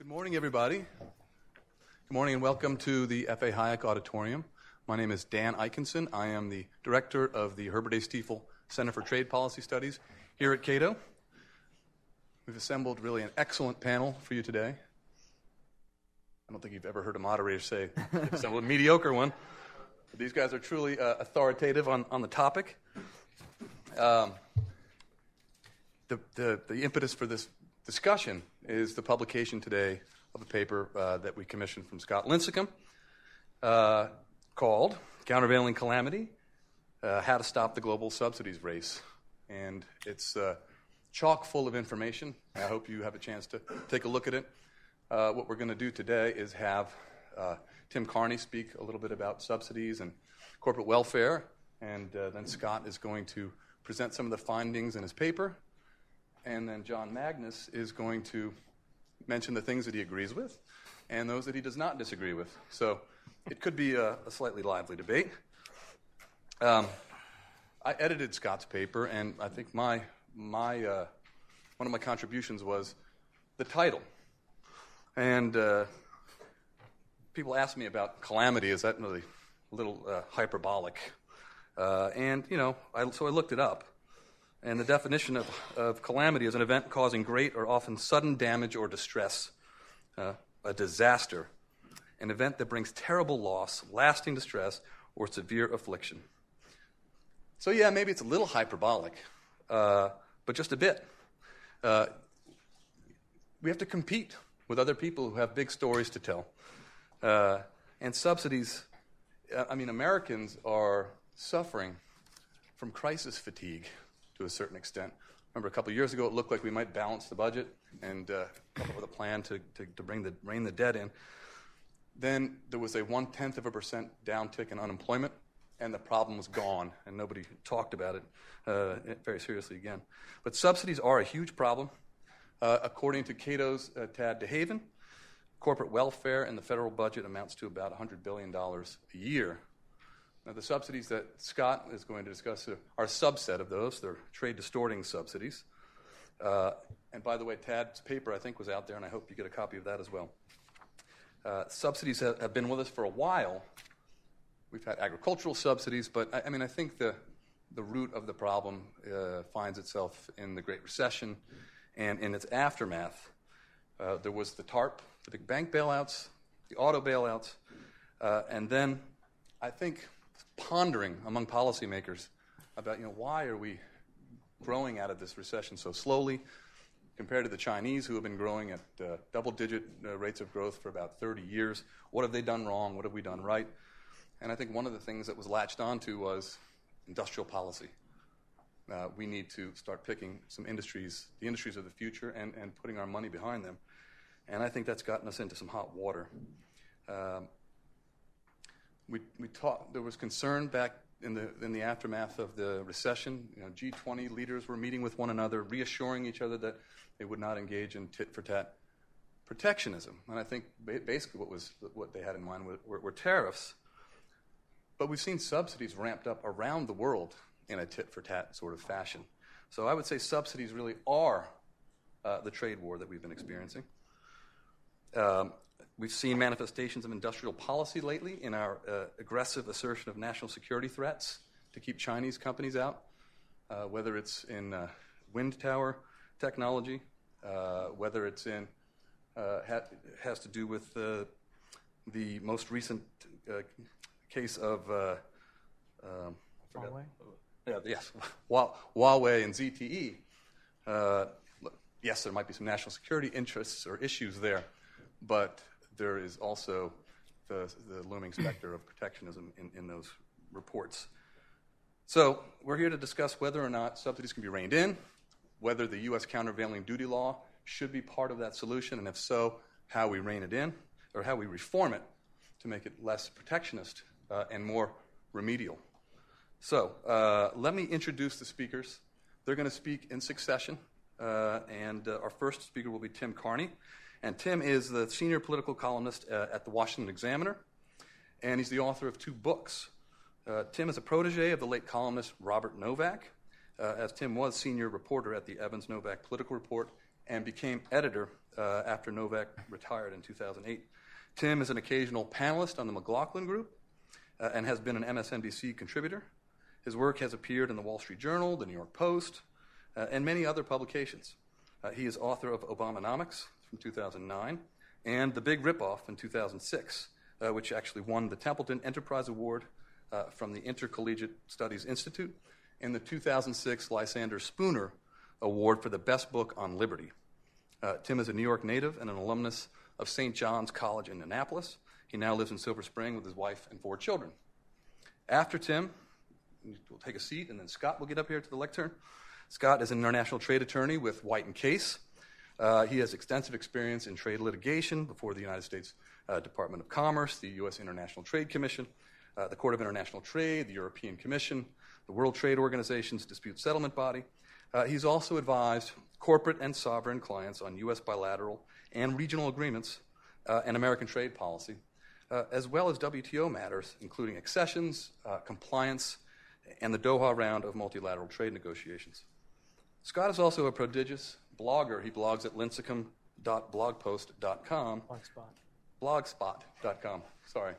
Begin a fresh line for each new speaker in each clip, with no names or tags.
Good morning, everybody. Good morning and welcome to the F.A. Hayek Auditorium. My name is Dan Ikenson. I am the director of the Herbert A. Stiefel Center for Trade Policy Studies here at Cato. We've assembled really an excellent panel for you today. I don't think you've ever heard a moderator say assembled a mediocre one. But these guys are truly uh, authoritative on, on the topic. Um, the, the, the impetus for this discussion is the publication today of a paper uh, that we commissioned from Scott Lincicome uh, called Countervailing Calamity uh, How to Stop the Global Subsidies Race. And it's uh, chock full of information. I hope you have a chance to take a look at it. Uh, what we're going to do today is have uh, Tim Carney speak a little bit about subsidies and corporate welfare, and then Scott is going to present some of the findings in his paper and then John Magnus is going to mention the things that he agrees with and those that he does not disagree with. So it could be a, a slightly lively debate. Um, I edited Scott's paper, and I think my, my, uh, one of my contributions was the title. And uh, people ask me about calamity. Is that really a little uh, hyperbolic? Uh, and, you know, I, so I looked it up. And the definition of, of calamity is an event causing great or often sudden damage or distress, uh, a disaster, an event that brings terrible loss, lasting distress, or severe affliction. So, yeah, maybe it's a little hyperbolic, uh, but just a bit. Uh, we have to compete with other people who have big stories to tell. Uh, and subsidies, uh, I mean, Americans are suffering from crisis fatigue to a certain extent. Remember, a couple years ago, it looked like we might balance the budget and uh, come up with a plan to, to, to bring the, rein the debt in. Then there was a one tenth of a percent downtick in unemployment, and the problem was gone, and nobody talked about it uh, very seriously again. But subsidies are a huge problem. Uh, according to Cato's uh, Tad DeHaven, corporate welfare in the federal budget amounts to about $100 billion a year. Now, the subsidies that Scott is going to discuss are a subset of those. They're trade distorting subsidies. Uh, and by the way, Tad's paper, I think, was out there, and I hope you get a copy of that as well. Uh, subsidies have, have, been with us for a while. We've had agricultural subsidies, but I, I mean, I think the, the root of the problem uh, finds itself in the Great Recession and in its aftermath. Uh, there was the TARP, the big bank bailouts, the auto bailouts, uh, and then I think pondering among policymakers about you know why are we growing out of this recession so slowly compared to the Chinese who have been growing at uh, double digit uh, rates of growth for about 30 years. What have they done wrong? What have we done right? And I think one of the things that was latched onto was industrial policy. Uh, we need to start picking some industries, the industries of the future, and, and putting our money behind them. And I think that's gotten us into some hot water. Um, we, we talked, there was concern back in the, in the aftermath of the recession. You know, G20 leaders were meeting with one another, reassuring each other that they would not engage in tit for tat protectionism. And I think basically what, was, what they had in mind were, were, tariffs. But we've seen subsidies ramped up around the world in a tit for tat sort of fashion. So I would say subsidies really are uh, the trade war that we've been experiencing. Um, We've seen manifestations of industrial policy lately in our uh, aggressive assertion of national security threats to keep Chinese companies out, uh, whether it's in uh, wind tower technology, uh, whether it's in uh, ha- has to do with the most recent uh, case of um,
Huawei.
Yeah, yes, Huawei and ZTE. yes, there might be some national security interests or issues there, but there is also the, the looming specter of protectionism in, in those reports. So, we're here to discuss whether or not subsidies can be reined in, whether the U.S. countervailing duty law should be part of that solution, and if so, how we rein it in, or how we reform it to make it less protectionist uh, and more remedial. So, uh, let me introduce the speakers. They're going to speak in succession, uh, and uh, our first speaker will be Tim Carney. And Tim is the senior political columnist uh, at the Washington Examiner, and he's the author of two books. Uh, Tim is a protege of the late columnist Robert Novak, uh, as Tim was senior reporter at the Evans Novak Political Report and became editor uh, after Novak retired in 2008. Tim is an occasional panelist on the McLaughlin Group uh, and has been an MSNBC contributor. His work has appeared in the Wall Street Journal, the New York Post, uh, and many other publications. He is author of Obamanomics from 2009 and The Big Ripoff in 2006, uh, which actually won the Templeton Enterprise Award uh, from the Intercollegiate Studies Institute and the 2006 Lysander Spooner Award for the Best Book on Liberty. Uh, Tim is a New York native and an alumnus of St. John's College in Annapolis. He now lives in Silver Spring with his wife and four children. After Tim, we'll take a seat, and then Scott will get up here to the lectern. Scott is an international trade attorney with White and Case. Uh, he has extensive experience in trade litigation before the United States uh, Department of Commerce, the U.S. International Trade Commission, uh, the Court of International Trade, the European Commission, the World Trade Organization's dispute settlement body. He's also advised corporate and sovereign clients on U.S. bilateral and regional agreements and American trade policy, as well as WTO matters, including accessions, compliance, and the Doha round of multilateral trade negotiations. Scott is also a prodigious blogger. He blogs at lincicome.blogpost.com.
Blogspot.
Blogspot.com. Sorry.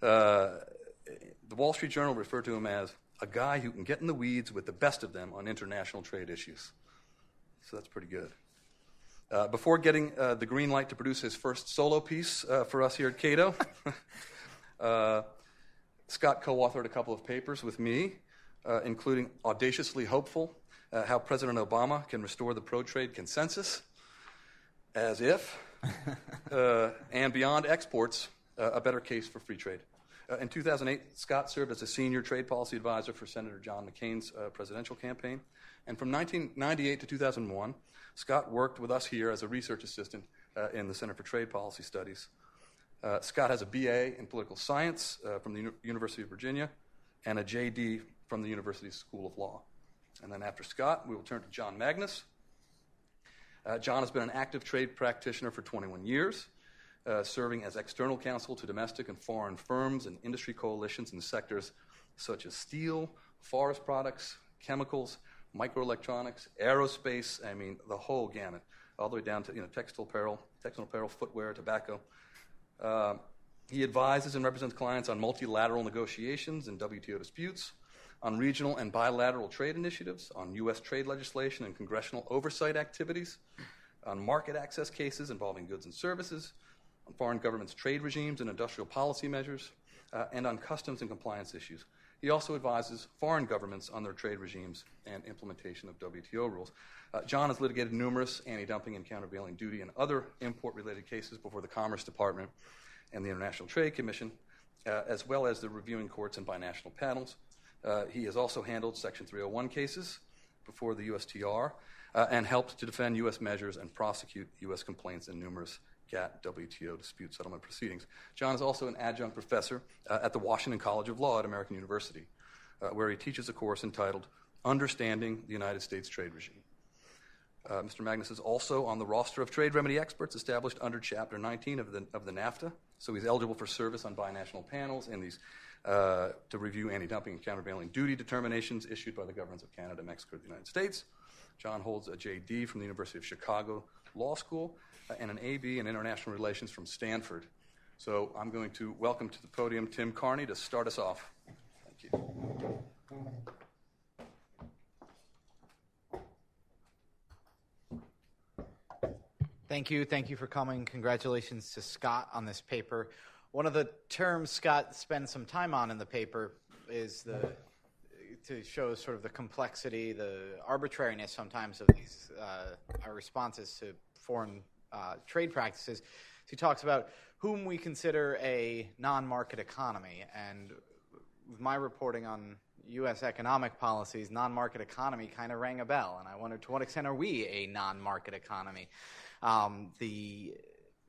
Uh, the Wall Street Journal referred to him as a guy who can get in the weeds with the best of them on international trade issues. So that's pretty good. Uh, before getting uh, the green light to produce his first solo piece uh, for us here at Cato, uh, Scott co authored a couple of papers with me, uh, including Audaciously Hopeful uh, How President Obama Can Restore the Pro Trade Consensus, as if, and Beyond Exports A Better Case for Free Trade. Uh, in 2008, Scott served as a senior trade policy advisor for Senator John McCain's uh, presidential campaign. And from 1998 to 2001, Scott worked with us here as a research assistant uh, in the Center for Trade Policy Studies. Uh, Scott has a BA in political science uh, from the U- University of Virginia and a JD from the University School of Law. And then after Scott, we will turn to John Magnus. Uh, John has been an active trade practitioner for 21 years uh, serving as external counsel to domestic and foreign firms and industry coalitions in sectors such as steel, forest products, chemicals, microelectronics, aerospace, I mean, the whole gamut, all the way down to you know, textile apparel, textile apparel, footwear, tobacco. Uh, he advises and represents clients on multilateral negotiations and WTO disputes, on regional and bilateral trade initiatives, on U.S. trade legislation and congressional oversight activities, on market access cases involving goods and services, on foreign governments' trade regimes and industrial policy measures, uh, and on customs and compliance issues. He also advises foreign governments on their trade regimes and implementation of WTO rules. Uh, John has litigated numerous anti dumping and countervailing duty and other import related cases before the Commerce Department and the International Trade Commission, uh, as well as the reviewing courts and binational panels. Uh, he has also handled Section 301 cases before the USTR uh, and helped to defend U.S. measures and prosecute U.S. complaints in numerous GATT WTO dispute settlement proceedings. John is also an adjunct professor uh, at the Washington College of Law at American University, where he teaches a course entitled Understanding the United States Trade Regime. Uh, Mr. Magnus is also on the roster of trade remedy experts established under Chapter 19 of the, of the NAFTA, so he's eligible for service on binational panels in these to review anti dumping and countervailing duty determinations issued by the governments of Canada, Mexico, and the United States. John holds a JD from the University of Chicago Law School uh, and an AB in International Relations from Stanford. So I'm going to welcome to the podium Tim Carney to start us off. Thank you.
Thank you. Thank you for coming. Congratulations to Scott on this paper. One of the terms Scott spends some time on in the paper is the to show sort of the complexity, the arbitrariness sometimes of these uh, our responses to foreign uh, trade practices. So he talks about whom we consider a non-market economy, and with my reporting on U.S. economic policies, non-market economy kind of rang a bell, and I wondered to what extent are we a non-market economy? Um, the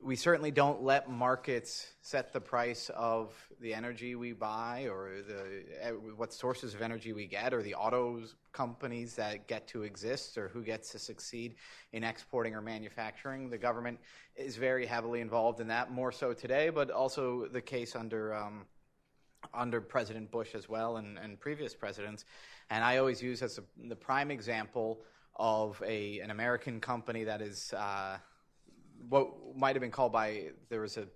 we certainly don't let markets set the price of the energy we buy or the eh, what sources of energy we get or the autos companies that get to exist or who gets to succeed in exporting or manufacturing. The government is very heavily involved in that more so today but also the case under um, under President Bush as well and, and, previous presidents. And I always use as a, the prime example of a an American company that is uh, what might have been called by there was a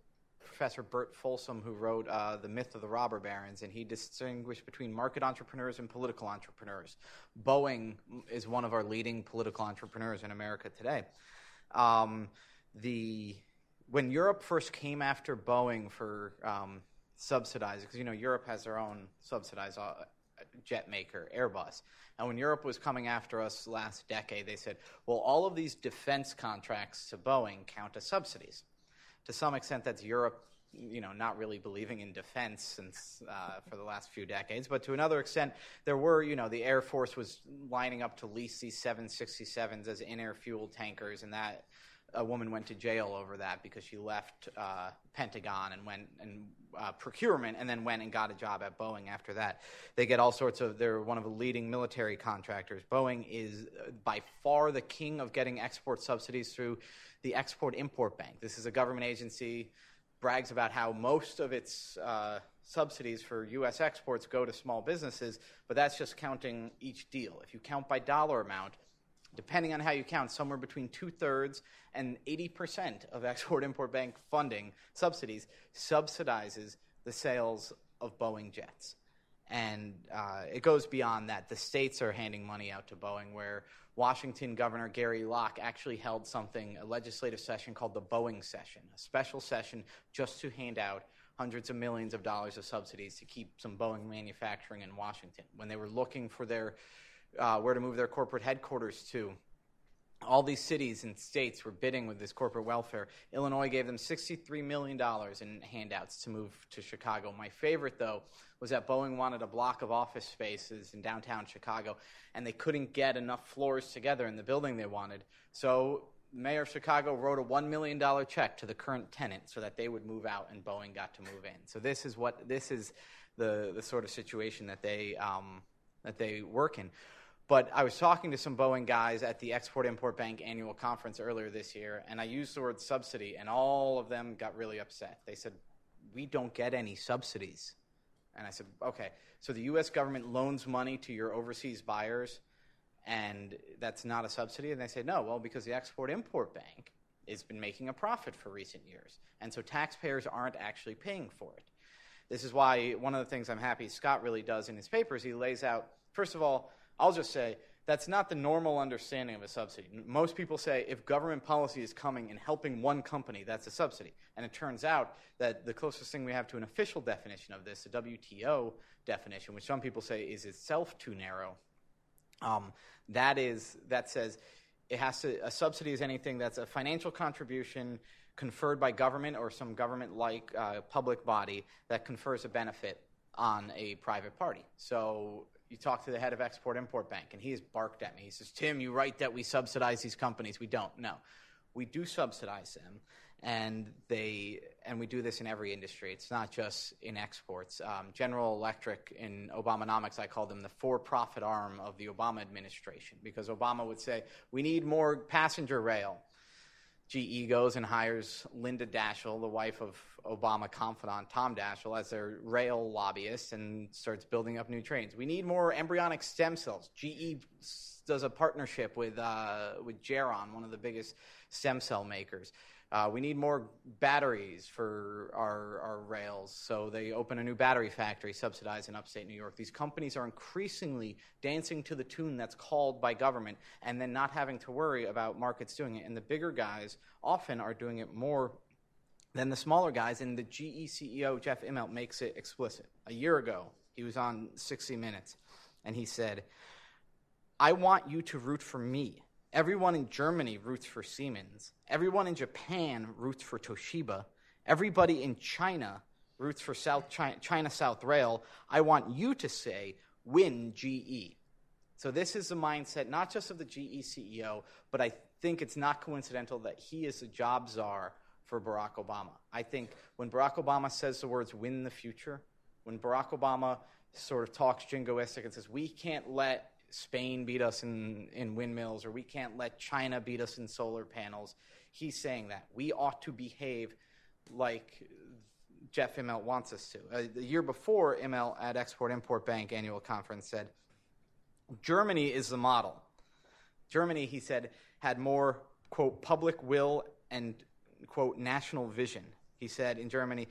professor Burt Folsom who wrote uh, the myth of the robber barons, and he distinguished between market entrepreneurs and political entrepreneurs. Boeing is one of our leading political entrepreneurs in America today. Um, the when Europe first came after Boeing for um, subsidized, because you know Europe has their own subsidized uh, jet maker, Airbus. And when Europe was coming after us last decade, they said, well, all of these defense contracts to Boeing count as subsidies. To some extent, that's Europe you know, not really believing in defense since uh, for the last few decades. But to another extent, there were, you know, the Air Force was lining up to lease these 767s as in-air fuel tankers, and that a woman went to jail over that because she left uh, Pentagon and went and uh, procurement and then went and got a job at Boeing after that. They get all sorts of, they're one of the leading military contractors. Boeing is uh, by far the king of getting export subsidies through the Export Import Bank. This is a government agency, brags about how most of its uh, subsidies for U.S. exports go to small businesses, but that's just counting each deal. If you count by dollar amount, depending on how you count, somewhere between two thirds and 80% of Export Import Bank funding subsidies subsidizes the sales of Boeing jets. And uh, it goes beyond that. The states are handing money out to Boeing, where Washington Governor Gary Locke actually held something, a legislative session called the Boeing Session, a special session just to hand out hundreds of millions of dollars of subsidies to keep some Boeing manufacturing in Washington. When they were looking for their uh, where to move their corporate headquarters to. All these cities and states were bidding with this corporate welfare. Illinois gave them $63 million in handouts to move to Chicago. My favorite, though, was that Boeing wanted a block of office spaces in downtown Chicago, and they couldn't get enough floors together in the building they wanted. So mayor of Chicago wrote a $1 million check to the current tenant so that they would move out and Boeing got to move in. So this is what this is the, the sort of situation that they, um, that they work in. But I was talking to some Boeing guys at the Export Import Bank annual conference earlier this year, and I used the word subsidy, and all of them got really upset. They said, We don't get any subsidies. And I said, Okay, so the U.S. government loans money to your overseas buyers, and that's not a subsidy? And they said, No, well, because the Export Import Bank has been making a profit for recent years, and so taxpayers aren't actually paying for it. This is why one of the things I'm happy Scott really does in his papers, he lays out, first of all, I'll just say that's not the normal understanding of a subsidy. Most people say if government policy is coming and helping one company, that's a subsidy. And it turns out that the closest thing we have to an official definition of this, a WTO definition, which some people say is itself too narrow, um, that is that says it has to a subsidy is anything that's a financial contribution conferred by government or some government-like uh, public body that confers a benefit on a private party. So you talk to the head of Export Import Bank, and he has barked at me. He says, Tim, you write that we subsidize these companies. We don't. No. We do subsidize them, and they and we do this in every industry. It's not just in exports. Um, General Electric in Obamanomics, I call them the for-profit arm of the Obama administration because Obama would say we need more passenger rail. GE goes and hires Linda Daschle, the wife of Obama confidant Tom Daschle, as their rail lobbyist and starts building up new trains. We need more embryonic stem cells. GE does a partnership with, uh, with Geron, one of the biggest stem cell makers. Uh, we need more batteries for our, our rails, so they open a new battery factory subsidized in upstate New York. These companies are increasingly dancing to the tune that's called by government and then not having to worry about markets doing it. And the bigger guys often are doing it more than the smaller guys, and the GE CEO, Jeff Immelt, makes it explicit. A year ago, he was on 60 Minutes, and he said, I want you to root for me Everyone in Germany roots for Siemens. Everyone in Japan roots for Toshiba. Everybody in China roots for South China, China South Rail. I want you to say, win GE. So this is the mindset not just of the GE CEO, but I think it's not coincidental that he is the job czar for Barack Obama. I think when Barack Obama says the words win the future, when Barack Obama sort of talks jingoistic and says, we can't let Spain beat us in, in windmills or we can't let China beat us in solar panels. He's saying that. We ought to behave like Jeff Immelt wants us to. Uh, the year before, Immelt at Export Import Bank annual conference said, Germany is the model. Germany, he said, had more, quote, public will and quote, national vision. He said in Germany,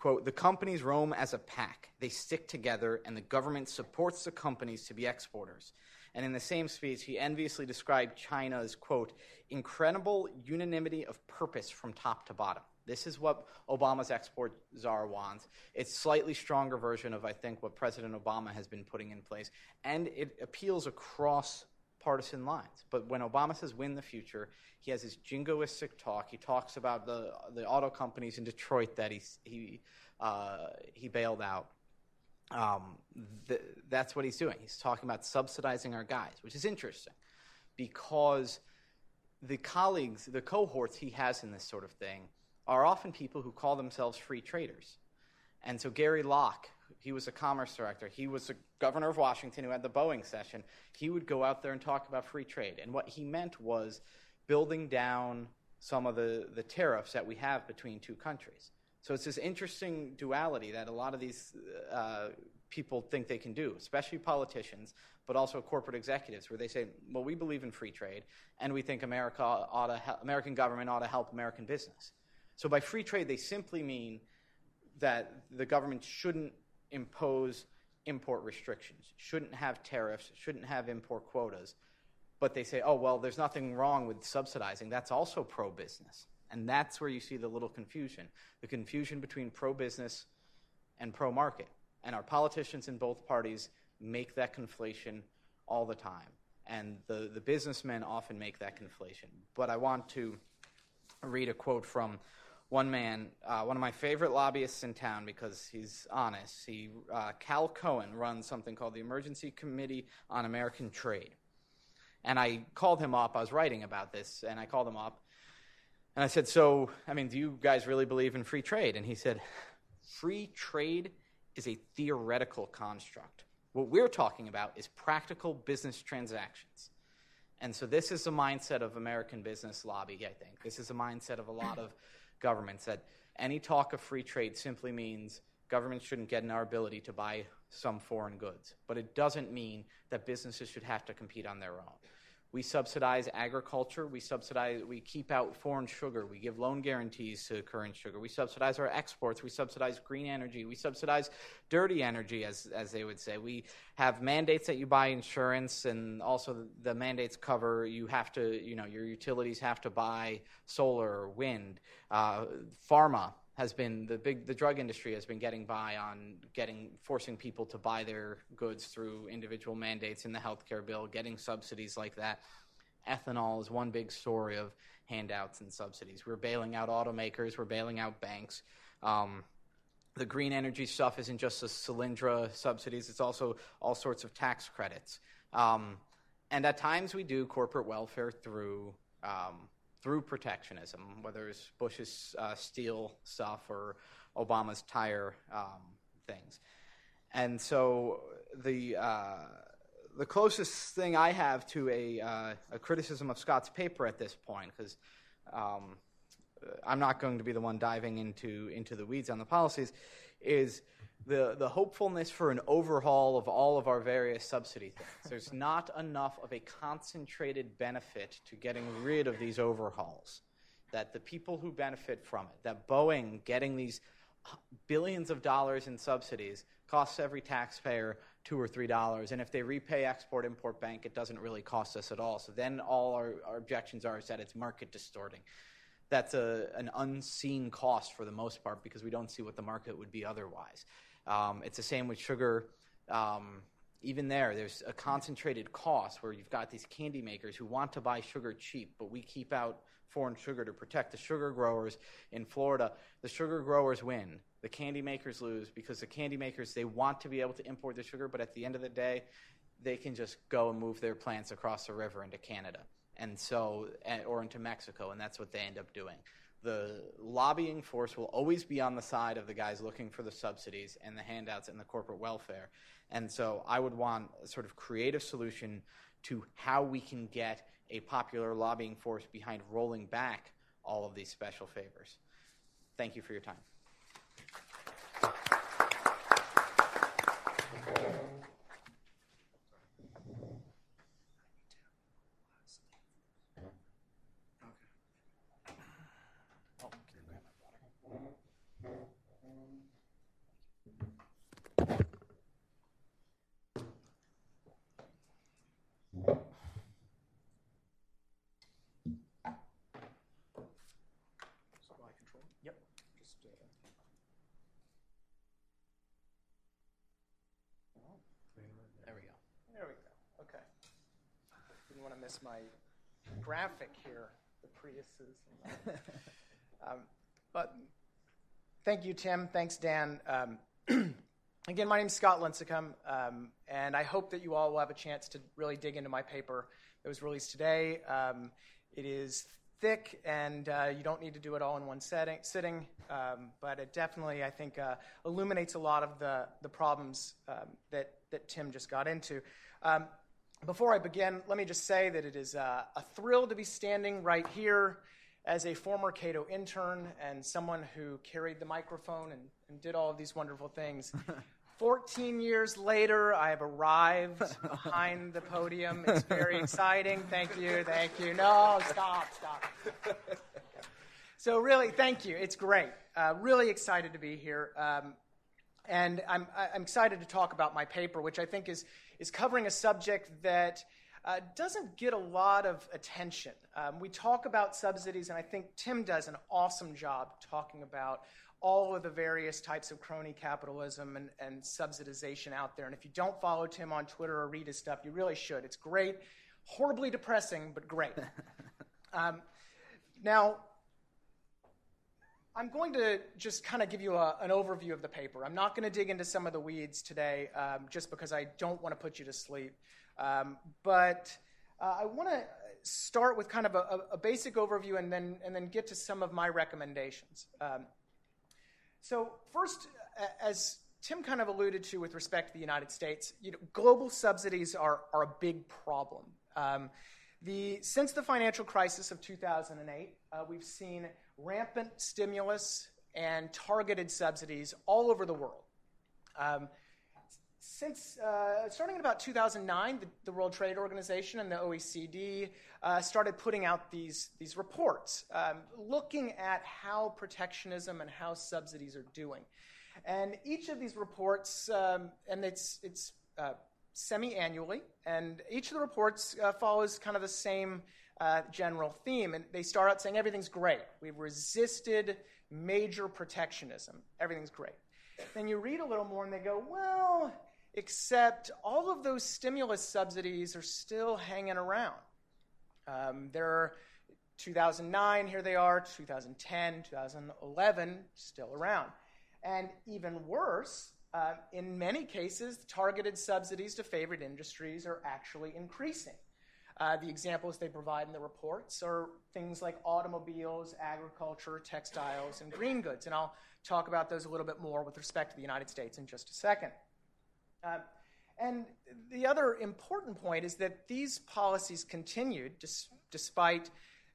quote, the companies roam as a pack. They stick together, and the government supports the companies to be exporters. And in the same speech, he enviously described China's, quote, incredible unanimity of purpose from top to bottom. This is what Obama's export czar wants. It's slightly stronger version of, I think, what President Obama has been putting in place. And it appeals across partisan lines. But when Obama says win the future, he has his jingoistic talk. He talks about the, the auto companies in Detroit that he, he, uh, he bailed out. Um, th- that's what he's doing. He's talking about subsidizing our guys, which is interesting because the colleagues, the cohorts he has in this sort of thing are often people who call themselves free traders. And so Gary Locke, he was a commerce director. He was the governor of Washington who had the Boeing session. He would go out there and talk about free trade. And what he meant was building down some of the, the tariffs that we have between two countries. So it's this interesting duality that a lot of these uh, people think they can do, especially politicians, but also corporate executives, where they say, "Well, we believe in free trade, and we think America ought to he- American government ought to help American business." So by free trade, they simply mean that the government shouldn't impose import restrictions, shouldn't have tariffs, shouldn't have import quotas. But they say, oh, well, there's nothing wrong with subsidizing. That's also pro business. And that's where you see the little confusion the confusion between pro business and pro market. And our politicians in both parties make that conflation all the time. And the, the businessmen often make that conflation. But I want to read a quote from one man, uh, one of my favorite lobbyists in town because he's honest. He, uh, Cal Cohen runs something called the Emergency Committee on American Trade. And I called him up. I was writing about this, and I called him up. And I said, So, I mean, do you guys really believe in free trade? And he said, Free trade is a theoretical construct. What we're talking about is practical business transactions. And so, this is the mindset of American business lobby, I think. This is the mindset of a lot of governments that any talk of free trade simply means governments shouldn't get in our ability to buy some foreign goods. But it doesn't mean that businesses should have to compete on their own. We subsidize agriculture. We subsidize. We keep out foreign sugar. We give loan guarantees to current sugar. We subsidize our exports. We subsidize green energy. We subsidize dirty energy, as as they would say. We have mandates that you buy insurance, and also the, mandates cover you have to. You know, your utilities have to buy solar or wind. Uh, pharma has been the big the drug industry has been getting by on getting forcing people to buy their goods through individual mandates in the healthcare bill, getting subsidies like that. Ethanol is one big story of handouts and subsidies. We're bailing out automakers, we're bailing out banks. Um, the green energy stuff isn't just the Solyndra subsidies; it's also all sorts of tax credits. Um, and at times, we do corporate welfare through um, through protectionism, whether it's Bush's uh, steel stuff or Obama's tire um, things. And so the uh, the closest thing I have to a, uh, a criticism of Scott's paper at this point, because um, I'm not going to be the one diving into into the weeds on the policies, is the, the hopefulness for an overhaul of all of our various subsidy things. There's not enough of a concentrated benefit to getting rid of these overhauls. That the people who benefit from it, that Boeing getting these billions of dollars in subsidies costs every taxpayer two or three dollars. And if they repay Export Import Bank, it doesn't really cost us at all. So then all our, our objections are is that it's market distorting that's a, an unseen cost for the most part because we don't see what the market would be otherwise. Um, it's the same with sugar. Um, even there, there's a concentrated cost where you've got these candy makers who want to buy sugar cheap, but we keep out foreign sugar to protect the sugar growers in Florida. The sugar growers win. The candy makers lose because the candy makers they want to be able to import the sugar, but at the end of the day, they can just go and move their plants across the river into Canada, and so or into Mexico, and that's what they end up doing the lobbying force will always be on the side of the guys looking for the subsidies and the handouts and the corporate welfare. And so I would want a sort of creative solution to how we can get a popular lobbying force behind rolling back all of these special favors. Thank you for your time.
You want to miss my graphic here, the Priuses. um, but thank you, Tim. Thanks, Dan. Um, again, my name is Scott Lincicome, um, and I hope that you all will have a chance to really dig into my paper that was released today. Um, it is thick, and uh, you don't need to do it all in one setting, sitting, um, but it definitely, I think, uh, illuminates a lot of the, the problems um, that, that Tim just got into. Before I begin, let me just say that it is uh, a thrill to be standing right here as a former Cato intern and someone who carried the microphone and, and did all of these wonderful things. 14 years later, I have arrived behind the podium. It's very exciting. Thank you, thank you. No, stop, stop. So, really, thank you. It's great. Uh, really excited to be here. Um, and I'm, I'm excited to talk about my paper, which I think is, is covering a subject that uh, doesn't get a lot of attention. Um, we talk about subsidies, and I think Tim does an awesome job talking about all of the various types of crony capitalism and, and subsidization out there. And if you don't follow Tim on Twitter or read his stuff, you really should. It's great, horribly depressing, but great. um, now, I'm going to just kind of give you a, an overview of the paper. I'm not going to dig into some of the weeds today um, just because I don't want to put you to sleep. Um, but uh, I want to start with kind of a, a, basic overview and then, and then get to some of my recommendations. Um, so, first, as Tim kind of alluded to with respect to the United States, you know, global subsidies are, are a big problem. Um, the, since the financial crisis of 2008, uh, we've seen rampant stimulus and targeted subsidies all over the world. Um, since uh, starting in about 2009, the, the, World Trade Organization and the OECD uh, started putting out these, these reports um, looking at how protectionism and how subsidies are doing. And each of these reports, um, and it's, it's uh, semi annually, and each of the reports uh, follows kind of the same uh, general theme. And they start out saying everything's great. We've resisted major protectionism. Everything's great. Then you read a little more and they go, well, except all of those stimulus subsidies are still hanging around. Um, they're 2009, here they are, 2010, 2011, still around. And even worse, uh, in many cases, targeted subsidies to favored industries are actually increasing. Uh, the examples they provide in the reports are things like automobiles, agriculture, textiles, and green goods. And I'll talk about those a little bit more with respect to the United States in just a second. Uh, and the other important point is that these policies continued despite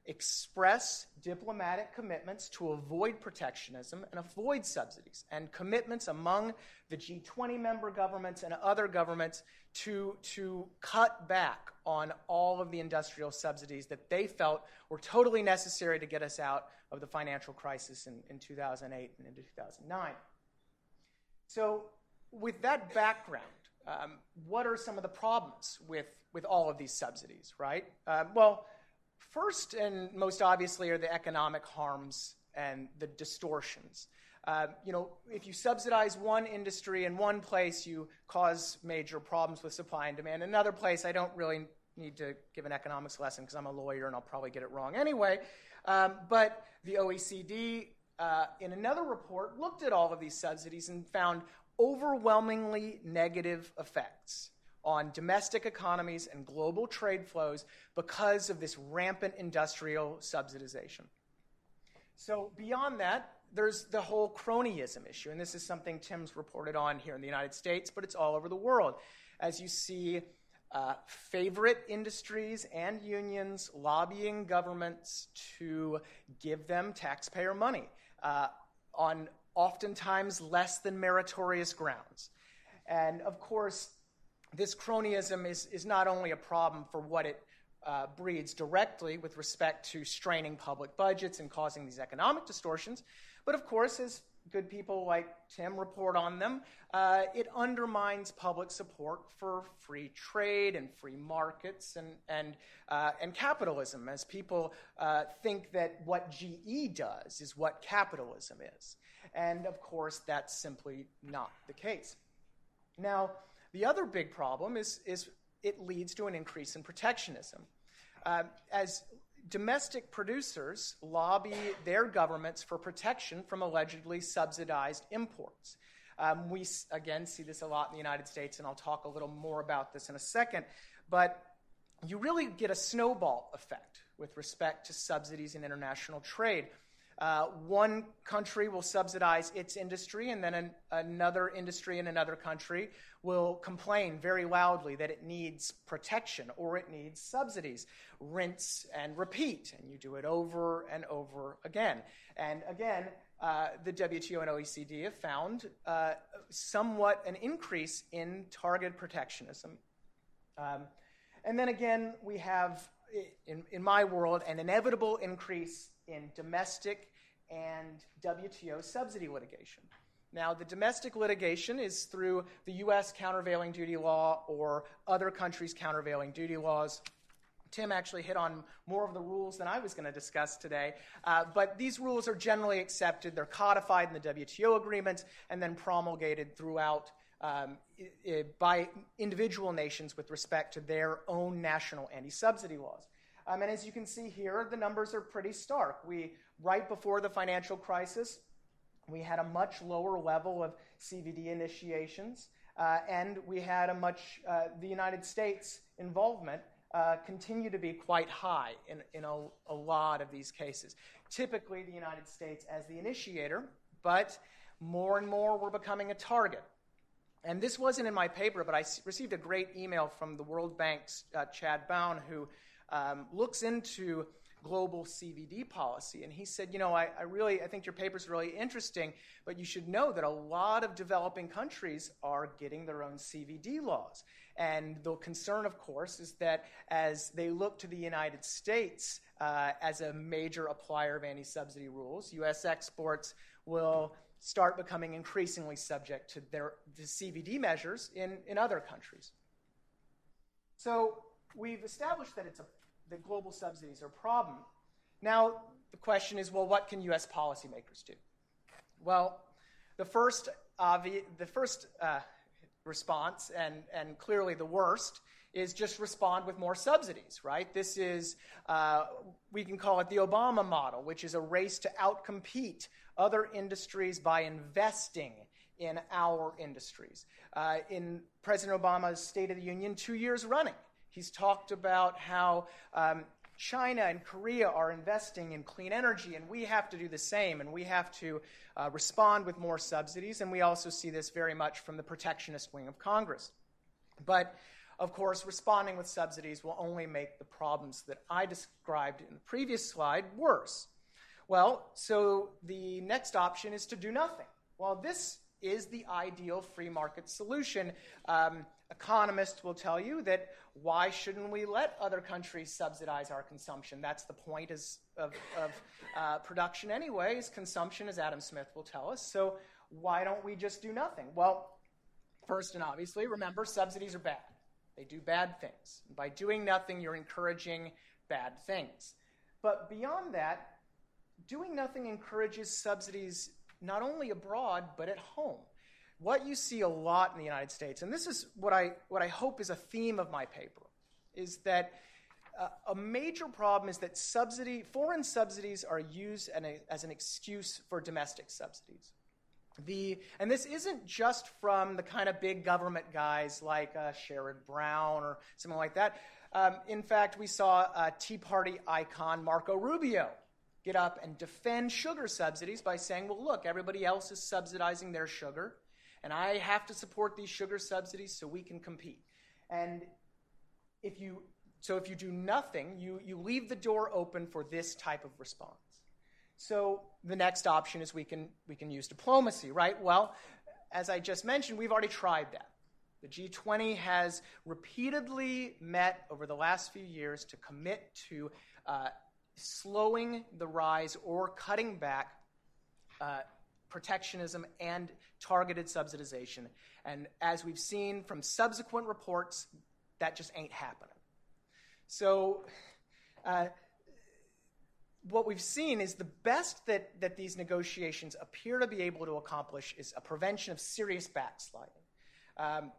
express diplomatic commitments to avoid protectionism and avoid subsidies, and commitments among the G20 member governments and other governments to, to cut back on all of the industrial subsidies that they felt were totally necessary to get us out of the financial crisis in, in 2008 and into 2009. So, with that background, um, what are some of the problems with, with all of these subsidies, right? Uh, well, First and most obviously are the economic harms and the distortions. Uh, you know, if you subsidize one industry in one place, you cause major problems with supply and demand. In another place, I don't really need to give an economics lesson because I'm a lawyer and I'll probably get it wrong anyway. Um, but the OECD, uh, in another report, looked at all of these subsidies and found overwhelmingly negative effects on domestic economies and global trade flows because of this rampant industrial subsidization. So, beyond that, there's the whole cronyism issue, and this is something Tim's reported on here in the United States, but it's all over the world. As you see, uh, favorite industries and unions lobbying governments to give them taxpayer money uh, on oftentimes less than meritorious grounds. And of course, this cronyism is, is not only a problem for what it uh, breeds directly with respect to straining public budgets and causing these economic distortions, but of course, as good people like Tim report on them, uh, it undermines public support for free trade and free markets and, and, uh, and capitalism, as people uh, think that what GE does is what capitalism is. And of course, that's simply not the case. Now, the other big problem is, is it leads to an increase in protectionism. Um, as domestic producers lobby their governments for protection from allegedly subsidized imports. Um, we again see this a lot in the United States, and I'll talk a little more about this in a second. But you really get a snowball effect with respect to subsidies in international trade. Uh, one country will subsidize its industry, and then an, another industry in another country will complain very loudly that it needs protection or it needs subsidies. Rinse and repeat, and you do it over and over again. And again, uh, the WTO and OECD have found uh, somewhat an increase in targeted protectionism. Um, and then again, we have, in, in my world, an inevitable increase in domestic and WTO subsidy litigation. Now, the domestic litigation is through the U.S. countervailing duty law or other countries' countervailing duty laws. Tim actually hit on more of the rules than I was going to discuss today. Uh, but these rules are generally accepted. They're codified in the WTO agreements and then promulgated throughout um, by individual nations with respect to their own national anti subsidy laws. Um, and as you can see here, the numbers are pretty stark. We, right before the financial crisis, we had a much lower level of CVD initiations, uh, and we had a much, uh, the United States involvement uh, continue to be quite high in, in a, a lot of these cases. Typically, the United States as the initiator, but more and more we're becoming a target. And this wasn't in my paper, but I received a great email from the World Bank's uh, Chad Bown, who looks into global CVD policy. And he said, you know, I, I really, I think your paper's really interesting, but you should know that a lot of developing countries are getting their own CVD laws. And the concern, of course, is that as they look to the United States uh, as a major applier of anti subsidy rules, U.S. exports will start becoming increasingly subject to their the CVD measures in, in other countries. So we've established that it's a that global subsidies are a problem. Now the question is, well, what can U.S. policymakers do? Well, the first the first uh, response, and and clearly the worst, is just respond with more subsidies, right? This is, uh, we can call it the Obama model, which is a race to outcompete other industries by investing in our industries. Uh, in President Obama's State of the Union, two years running, he's talked about how um, China and Korea are investing in clean energy, and we have to do the same, and we have to uh, respond with more subsidies. And we also see this very much from the protectionist wing of Congress. But of course, responding with subsidies will only make the problems that I described in the previous slide worse. Well, so the next option is to do nothing. Well, this is the ideal free market solution. Um, economists will tell you that why shouldn't we let other countries subsidize our consumption? That's the point is, of, of uh, production, anyways. Consumption, as Adam Smith will tell us. So why don't we just do nothing? Well, first and obviously, remember subsidies are bad. They do bad things. By doing nothing, you're encouraging bad things. But beyond that, doing nothing encourages subsidies not only abroad, but at home. What you see a lot in the United States, and this is what I, what I hope is a theme of my paper, is that uh, a major problem is that subsidy, foreign subsidies are used as an excuse for domestic subsidies. The, and this isn't just from the kind of big government guys like uh, Sherrod Brown or something like that. Um, in fact, we saw uh, Tea Party icon Marco Rubio get up and defend sugar subsidies by saying, well, look, everybody else is subsidizing their sugar, and I have to support these sugar subsidies so we can compete. And if you, so if you do nothing, you, you leave the door open for this type of response. So the next option is we can, we can use diplomacy, right? Well, as I just mentioned, we've already tried that. The G20 has repeatedly met over the last few years to commit to uh, slowing the rise or cutting back uh, protectionism and targeted subsidization. And as we've seen from subsequent reports, that just ain't happening. So, uh, what we've seen is the best that, that these negotiations appear to be able to accomplish is a prevention of serious backsliding. Um,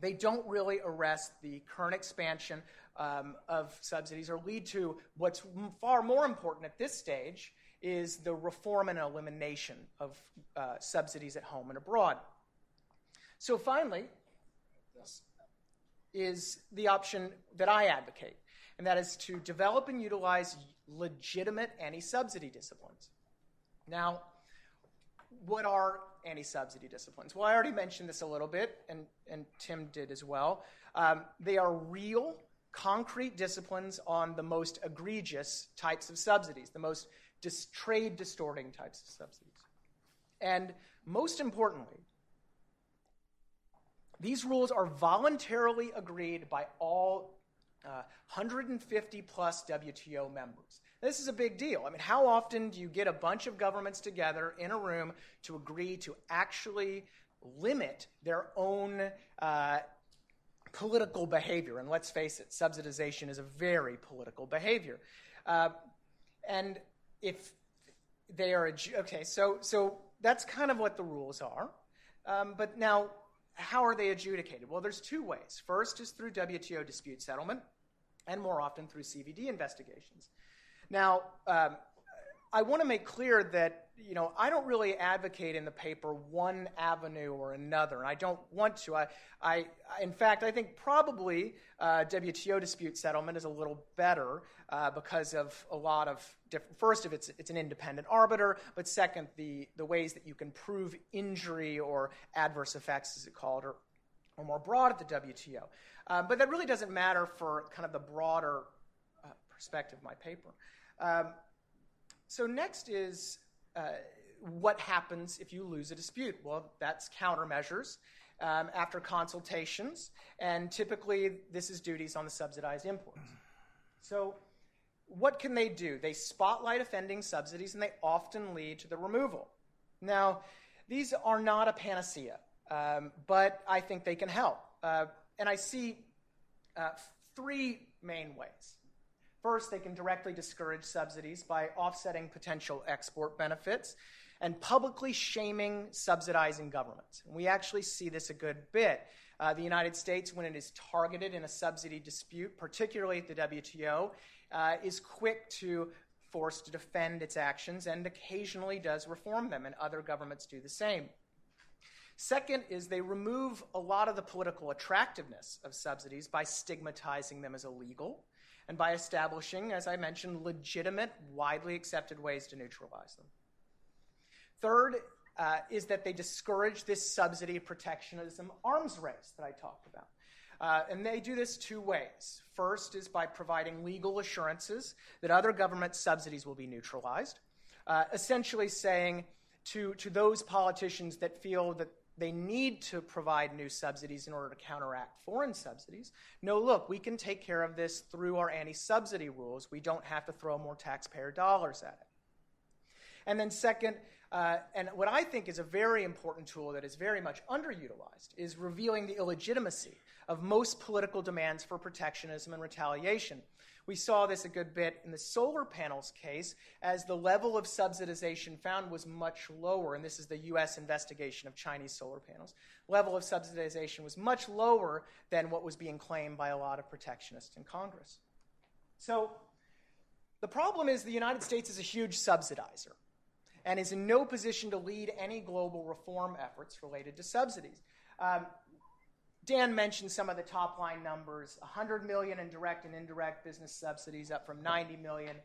they don't really arrest the current expansion um, of subsidies or lead to what's far more important at this stage is the reform and elimination of uh, subsidies at home and abroad. So finally, is the option that I advocate, and that is to develop and utilize legitimate anti-subsidy disciplines. Now, what are anti-subsidy disciplines? Well, I already mentioned this a little bit, and, and Tim did as well. Um, they are real, concrete disciplines on the most egregious types of subsidies, the most dis- trade distorting types of subsidies. And most importantly, these rules are voluntarily agreed by all uh, 150 plus WTO members. This is a big deal. I mean, how often do you get a bunch of governments together in a room to agree to actually limit their own uh, political behavior? And let's face it, subsidization is a very political behavior. Uh, and if they are okay, so so that's kind of what the rules are. Um, but now, how are they adjudicated? Well, there's two ways. First is through WTO dispute settlement, and more often through CVD investigations. Now, um, I want to make clear that you know I don't really advocate in the paper one avenue or another. I don't want to. I, I in fact, I think probably uh, WTO dispute settlement is a little better uh, because of a lot of different. First, if it's it's an independent arbiter, but second, the the ways that you can prove injury or adverse effects, as it called, or or more broad at the WTO. Uh, but that really doesn't matter for kind of the broader uh, perspective of my paper. Um, so next is what happens if you lose a dispute? Well, that's countermeasures um, after consultations, and typically this is duties on the subsidized imports. So what can they do? They spotlight offending subsidies, and they often lead to the removal. Now, these are not a panacea, um, but I think they can help. Uh, and I see uh, three main ways. First, they can directly discourage subsidies by offsetting potential export benefits and publicly shaming subsidizing governments. And we actually see this a good bit. Uh, the United States, when it is targeted in a subsidy dispute, particularly at the WTO, uh, is quick to force to defend its actions and occasionally does reform them, and other governments do the same. Second is they remove a lot of the political attractiveness of subsidies by stigmatizing them as illegal and by establishing, as I mentioned, legitimate, widely accepted ways to neutralize them. Third uh, is that they discourage this subsidy protectionism arms race that I talked about. Uh, and they do this two ways. First is by providing legal assurances that other government subsidies will be neutralized, uh, essentially saying to, to those politicians that feel that they need to provide new subsidies in order to counteract foreign subsidies. No, look, we can take care of this through our anti subsidy rules. We don't have to throw more taxpayer dollars at it. And then, second, uh, and what I think is a very important tool that is very much underutilized, is revealing the illegitimacy of most political demands for protectionism and retaliation. We saw this a good bit in the solar panels case, as the level of subsidization found was much lower, and this is the US investigation of Chinese solar panels. Level of subsidization was much lower than what was being claimed by a lot of protectionists in Congress. So the problem is the United States is a huge subsidizer and is in no position to lead any global reform efforts related to subsidies. Um, Dan mentioned some of the top line numbers 100 million in direct and indirect business subsidies, up from 90 million.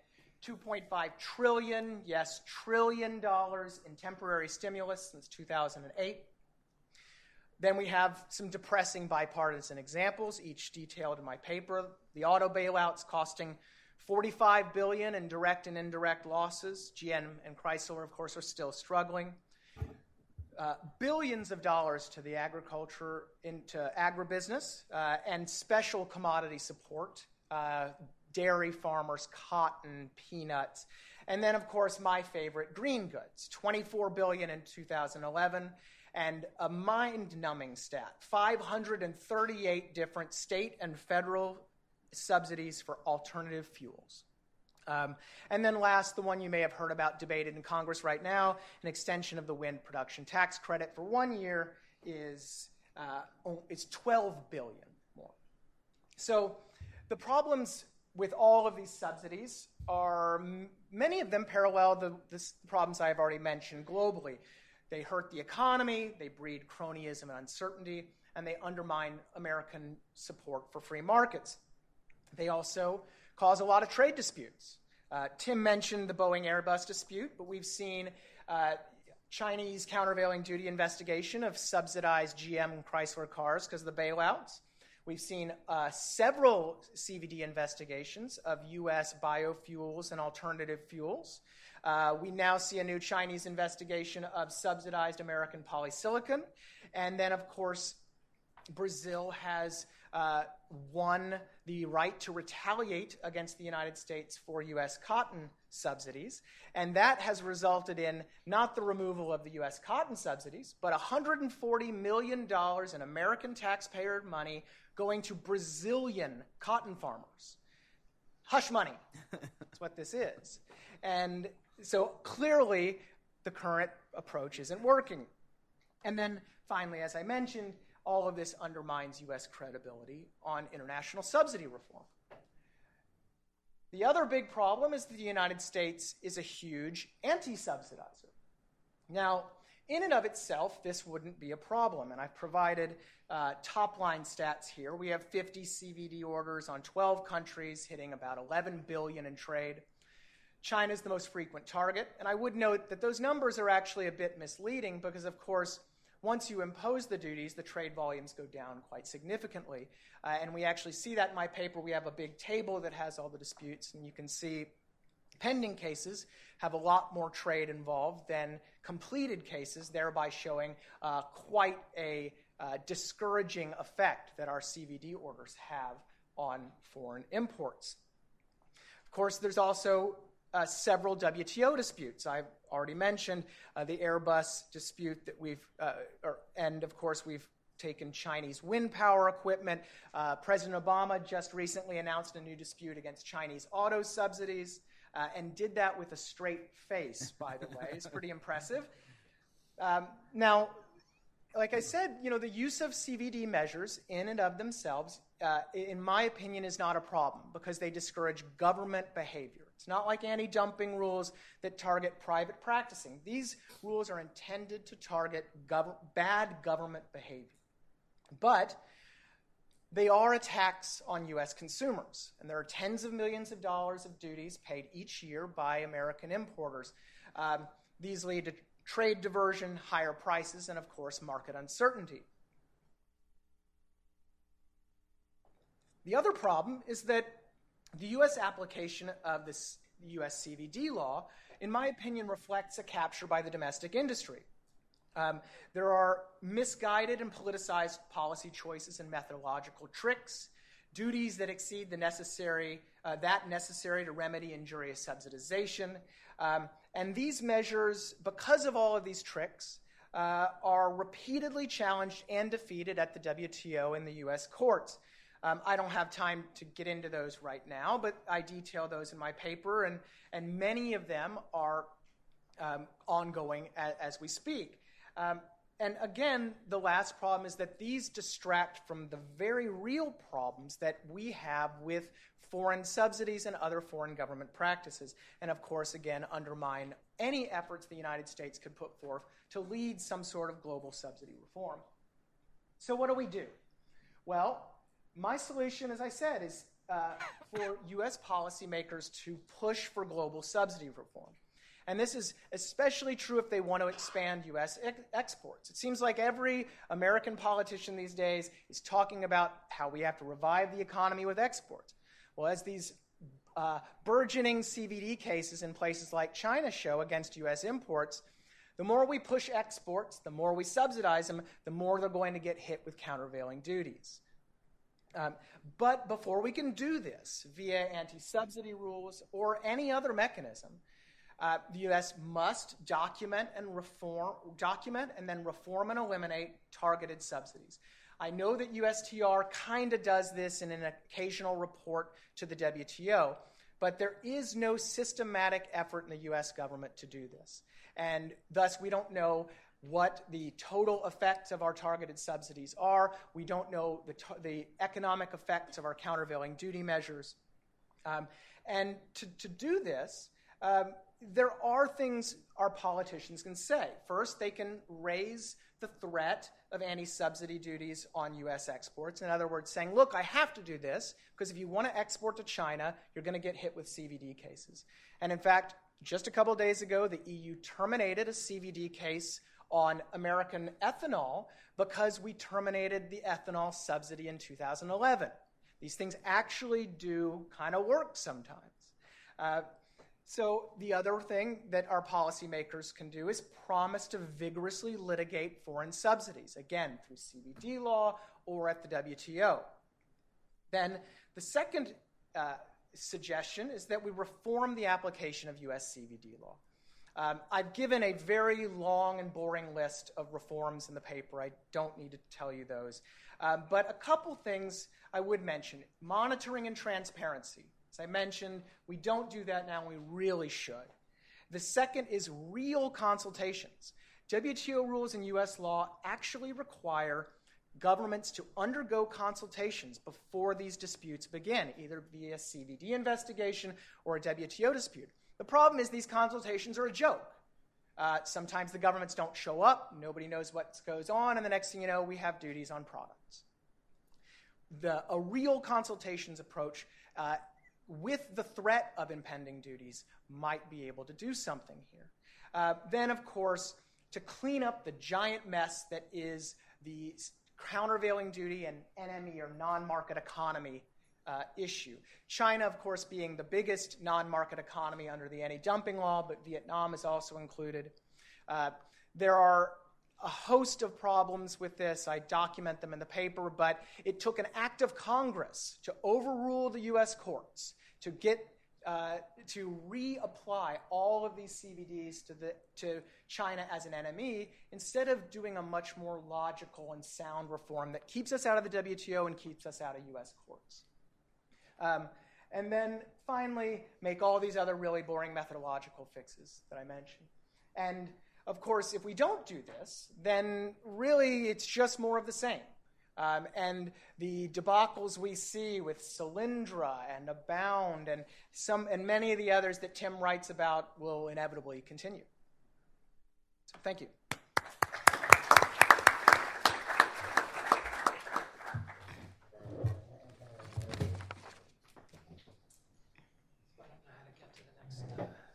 2.5 trillion, yes, trillion dollars in temporary stimulus since 2008. Then we have some depressing bipartisan examples, each detailed in my paper. The auto bailouts costing 45 billion in direct and indirect losses. GM and Chrysler, of course, are still struggling. Uh, billions of dollars to the agriculture, into agribusiness, uh, and special commodity support, uh, dairy farmers, cotton, peanuts, and then, of course, my favorite, green goods, 24 billion in 2011, and a mind-numbing stat: 538 different state and federal subsidies for alternative fuels. Um, and then last, the one you may have heard about debated in Congress right now, an extension of the wind production tax credit for one year is uh, it's 12 billion more. So the problems with all of these subsidies are many of them parallel the, the problems I've already mentioned globally. They hurt the economy, they breed cronyism and uncertainty, and they undermine American support for free markets. They also cause a lot of trade disputes. Uh, Tim mentioned the Boeing Airbus dispute, but we've seen uh, Chinese countervailing duty investigation of subsidized GM and Chrysler cars because of the bailouts. We've seen uh, several CVD investigations of U.S. biofuels and alternative fuels. Uh, we now see a new Chinese investigation of subsidized American polysilicon. And then, of course, Brazil has uh, won the right to retaliate against the United States for U.S. cotton subsidies. And that has resulted in not the removal of the U.S. cotton subsidies, but $140 million in American taxpayer money going to Brazilian cotton farmers. Hush money. That's what this is. And so clearly, the current approach isn't working. And then finally, as I mentioned, all of this undermines U.S. credibility on international subsidy reform. The other big problem is that the United States is a huge anti subsidizer. Now, in and of itself, this wouldn't be a problem, and I've provided uh, top line stats here. We have 50 CVD orders on 12 countries, hitting about 11 billion in trade. China is the most frequent target, and I would note that those numbers are actually a bit misleading because, of course, once you impose the duties, the trade volumes go down quite significantly. Uh, and we actually see that in my paper. We have a big table that has all the disputes, and you can see pending cases have a lot more trade involved than completed cases, thereby showing uh, quite a uh, discouraging effect that our CVD orders have on foreign imports. Of course, there's also uh, several WTO disputes. I've already mentioned uh, the Airbus dispute that we've, uh, or, and of course, we've taken Chinese wind power equipment. Uh, President Obama just recently announced a new dispute against Chinese auto subsidies uh, and did that with a straight face, by the way. It's pretty impressive. Um, now, like I said, you know, the use of CVD measures in and of themselves, uh, in my opinion, is not a problem because they discourage government behavior. It's not like anti dumping rules that target private practicing. These rules are intended to target gov- bad government behavior. But they are a tax on U.S. consumers, and there are tens of millions of dollars of duties paid each year by American importers. Um, these lead to trade diversion, higher prices, and of course, market uncertainty. The other problem is that the U.S. application of this U.S. CVD law, in my opinion, reflects a capture by the domestic industry. Um, there are misguided and politicized policy choices and methodological tricks, duties that exceed the necessary, uh, that necessary to remedy injurious subsidization. Um, and these measures, because of all of these tricks, uh, are repeatedly challenged and defeated at the WTO and the U.S. courts. Um, I don't have time to get into those right now, but I detail those in my paper, and, and many of them are um, ongoing as, as, we speak. Um, and again, the last problem is that these distract from the very real problems that we have with foreign subsidies and other foreign government practices. And of course, again, undermine any efforts the United States could put forth to lead some sort of global subsidy reform. So, what do we do? Well, my solution, as I said, is uh, for U.S. policymakers to push for global subsidy reform. And this is especially true if they want to expand U.S. Ex- exports. It seems like every American politician these days is talking about how we have to revive the economy with exports. Well, as these uh, burgeoning CVD cases in places like China show against U.S. imports, the more we push exports, the more we subsidize them, the more they're going to get hit with countervailing duties. Um, but before we can do this via anti subsidy rules or any other mechanism, uh, the U.S. must document and reform, document and then reform and eliminate targeted subsidies. I know that USTR kind of does this in an occasional report to the WTO, but there is no systematic effort in the U.S. government to do this. And thus, we don't know what the total effects of our targeted subsidies are. We don't know the, the economic effects of our countervailing duty measures. Um, and to, to do this, um, there are things our politicians can say. First, they can raise the threat of anti subsidy duties on U.S. exports. In other words, saying, look, I have to do this because if you want to export to China, you're going to get hit with CVD cases. And in fact, just a couple days ago, the EU terminated a CVD case on American ethanol because we terminated the ethanol subsidy in 2011. These things actually do kind of work sometimes. Uh, so, the other thing that our policymakers can do is promise to vigorously litigate foreign subsidies, again, through CVD law or at the WTO. Then, the second uh, suggestion is that we reform the application of US CVD law. Um, I've given a very long and boring list of reforms in the paper. I don't need to tell you those. Um, but a couple things I would mention monitoring and transparency. As I mentioned, we don't do that now, and we really should. The second is real consultations. WTO rules and US law actually require governments to undergo consultations before these disputes begin, either via CVD investigation or a WTO dispute. The problem is these consultations are a joke. Uh, sometimes the governments don't show up, nobody knows what goes on, and the next thing you know, we have duties on products. The, a real consultations approach uh, with the threat of impending duties, might be able to do something here. Uh, then, of course, to clean up the giant mess that is the countervailing duty and NME or non market economy uh, issue. China, of course, being the biggest non market economy under the anti dumping law, but Vietnam is also included. Uh, there are a host of problems with this. I document them in the paper, but it took an act of Congress to overrule the U.S. courts to get uh, to reapply all of these CVDs to, the, to China as an NME instead of doing a much more logical and sound reform that keeps us out of the WTO and keeps us out of US courts. Um, and then finally, make all these other really boring methodological fixes that I mentioned. And of course, if we don't do this, then really it's just more of the same. Um, and the debacles we see with Solyndra and Abound and, some, and many of the others that Tim writes about will inevitably continue. So, thank you.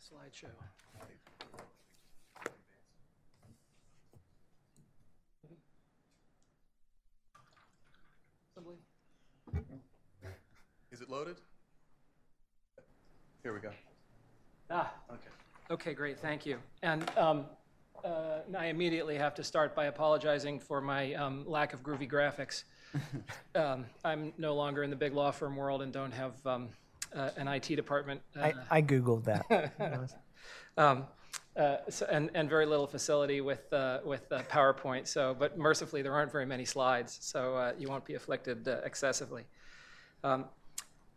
slideshow.
Is it loaded? Here we go.
Ah,
Okay.
great, thank you. And um, uh, I immediately have to start by apologizing for my um, lack of groovy graphics. um, I'm no longer in the big law firm world and don't have um, uh, an IT department. Uh,
I, I googled that.
um, uh, so, and, and very little facility with, uh, with uh, PowerPoint. So, but mercifully, there aren't very many slides, so uh, you won't be afflicted uh, excessively. Um,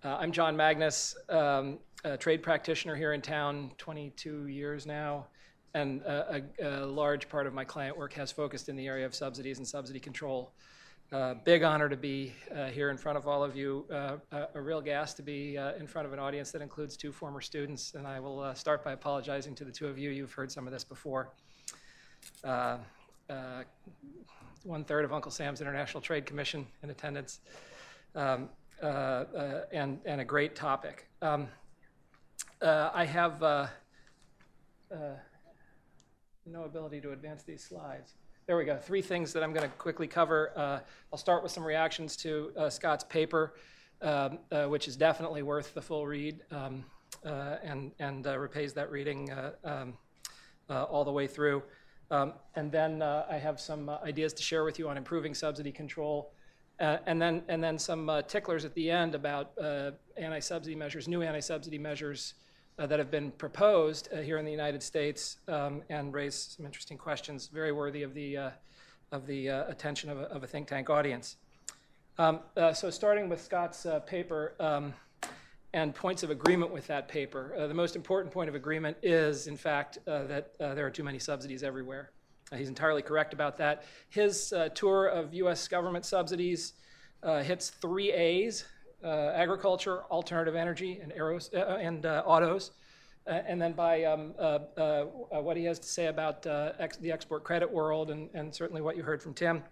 I'm John Magnus, um, a trade practitioner here in town, 22 years now, and a, a, a, large part of my client work has focused in the area of subsidies and subsidy control. Uh, big honor to be uh, here in front of all of you. Uh, a, real gas to be uh, in front of an audience that includes two former students. And I will uh, start by apologizing to the two of you. You've heard some of this before. Uh, one third of Uncle Sam's International Trade Commission in attendance. Um, and, and a great topic. Um, uh, I have no ability to advance these slides. There we go. Three things that I'm going to quickly cover. Uh, I'll start with some reactions to uh, Scott's paper, um, uh, which is definitely worth the full read um, and, and repays that reading um, all the way through. Um, and then I have some ideas to share with you on improving subsidy control uh, and then and then some uh, ticklers at the end about uh, anti-subsidy measures, new anti-subsidy measures uh, that have been proposed uh, here in the United States, um, and raise some interesting questions, very worthy of the uh, of the attention of a, of a, think tank audience. Um, so, starting with Scott's paper. Um, and points of agreement with that paper. the most important point of agreement is, in fact, that there are too many subsidies everywhere. he's entirely correct about that. His uh, tour of U.S. government subsidies uh, hits three A's uh, Uh, agriculture, alternative energy, and, aeros, uh, uh and uh, autos. and then by um, what he has to say about ex- the export credit world, and, and certainly what you heard from Tim.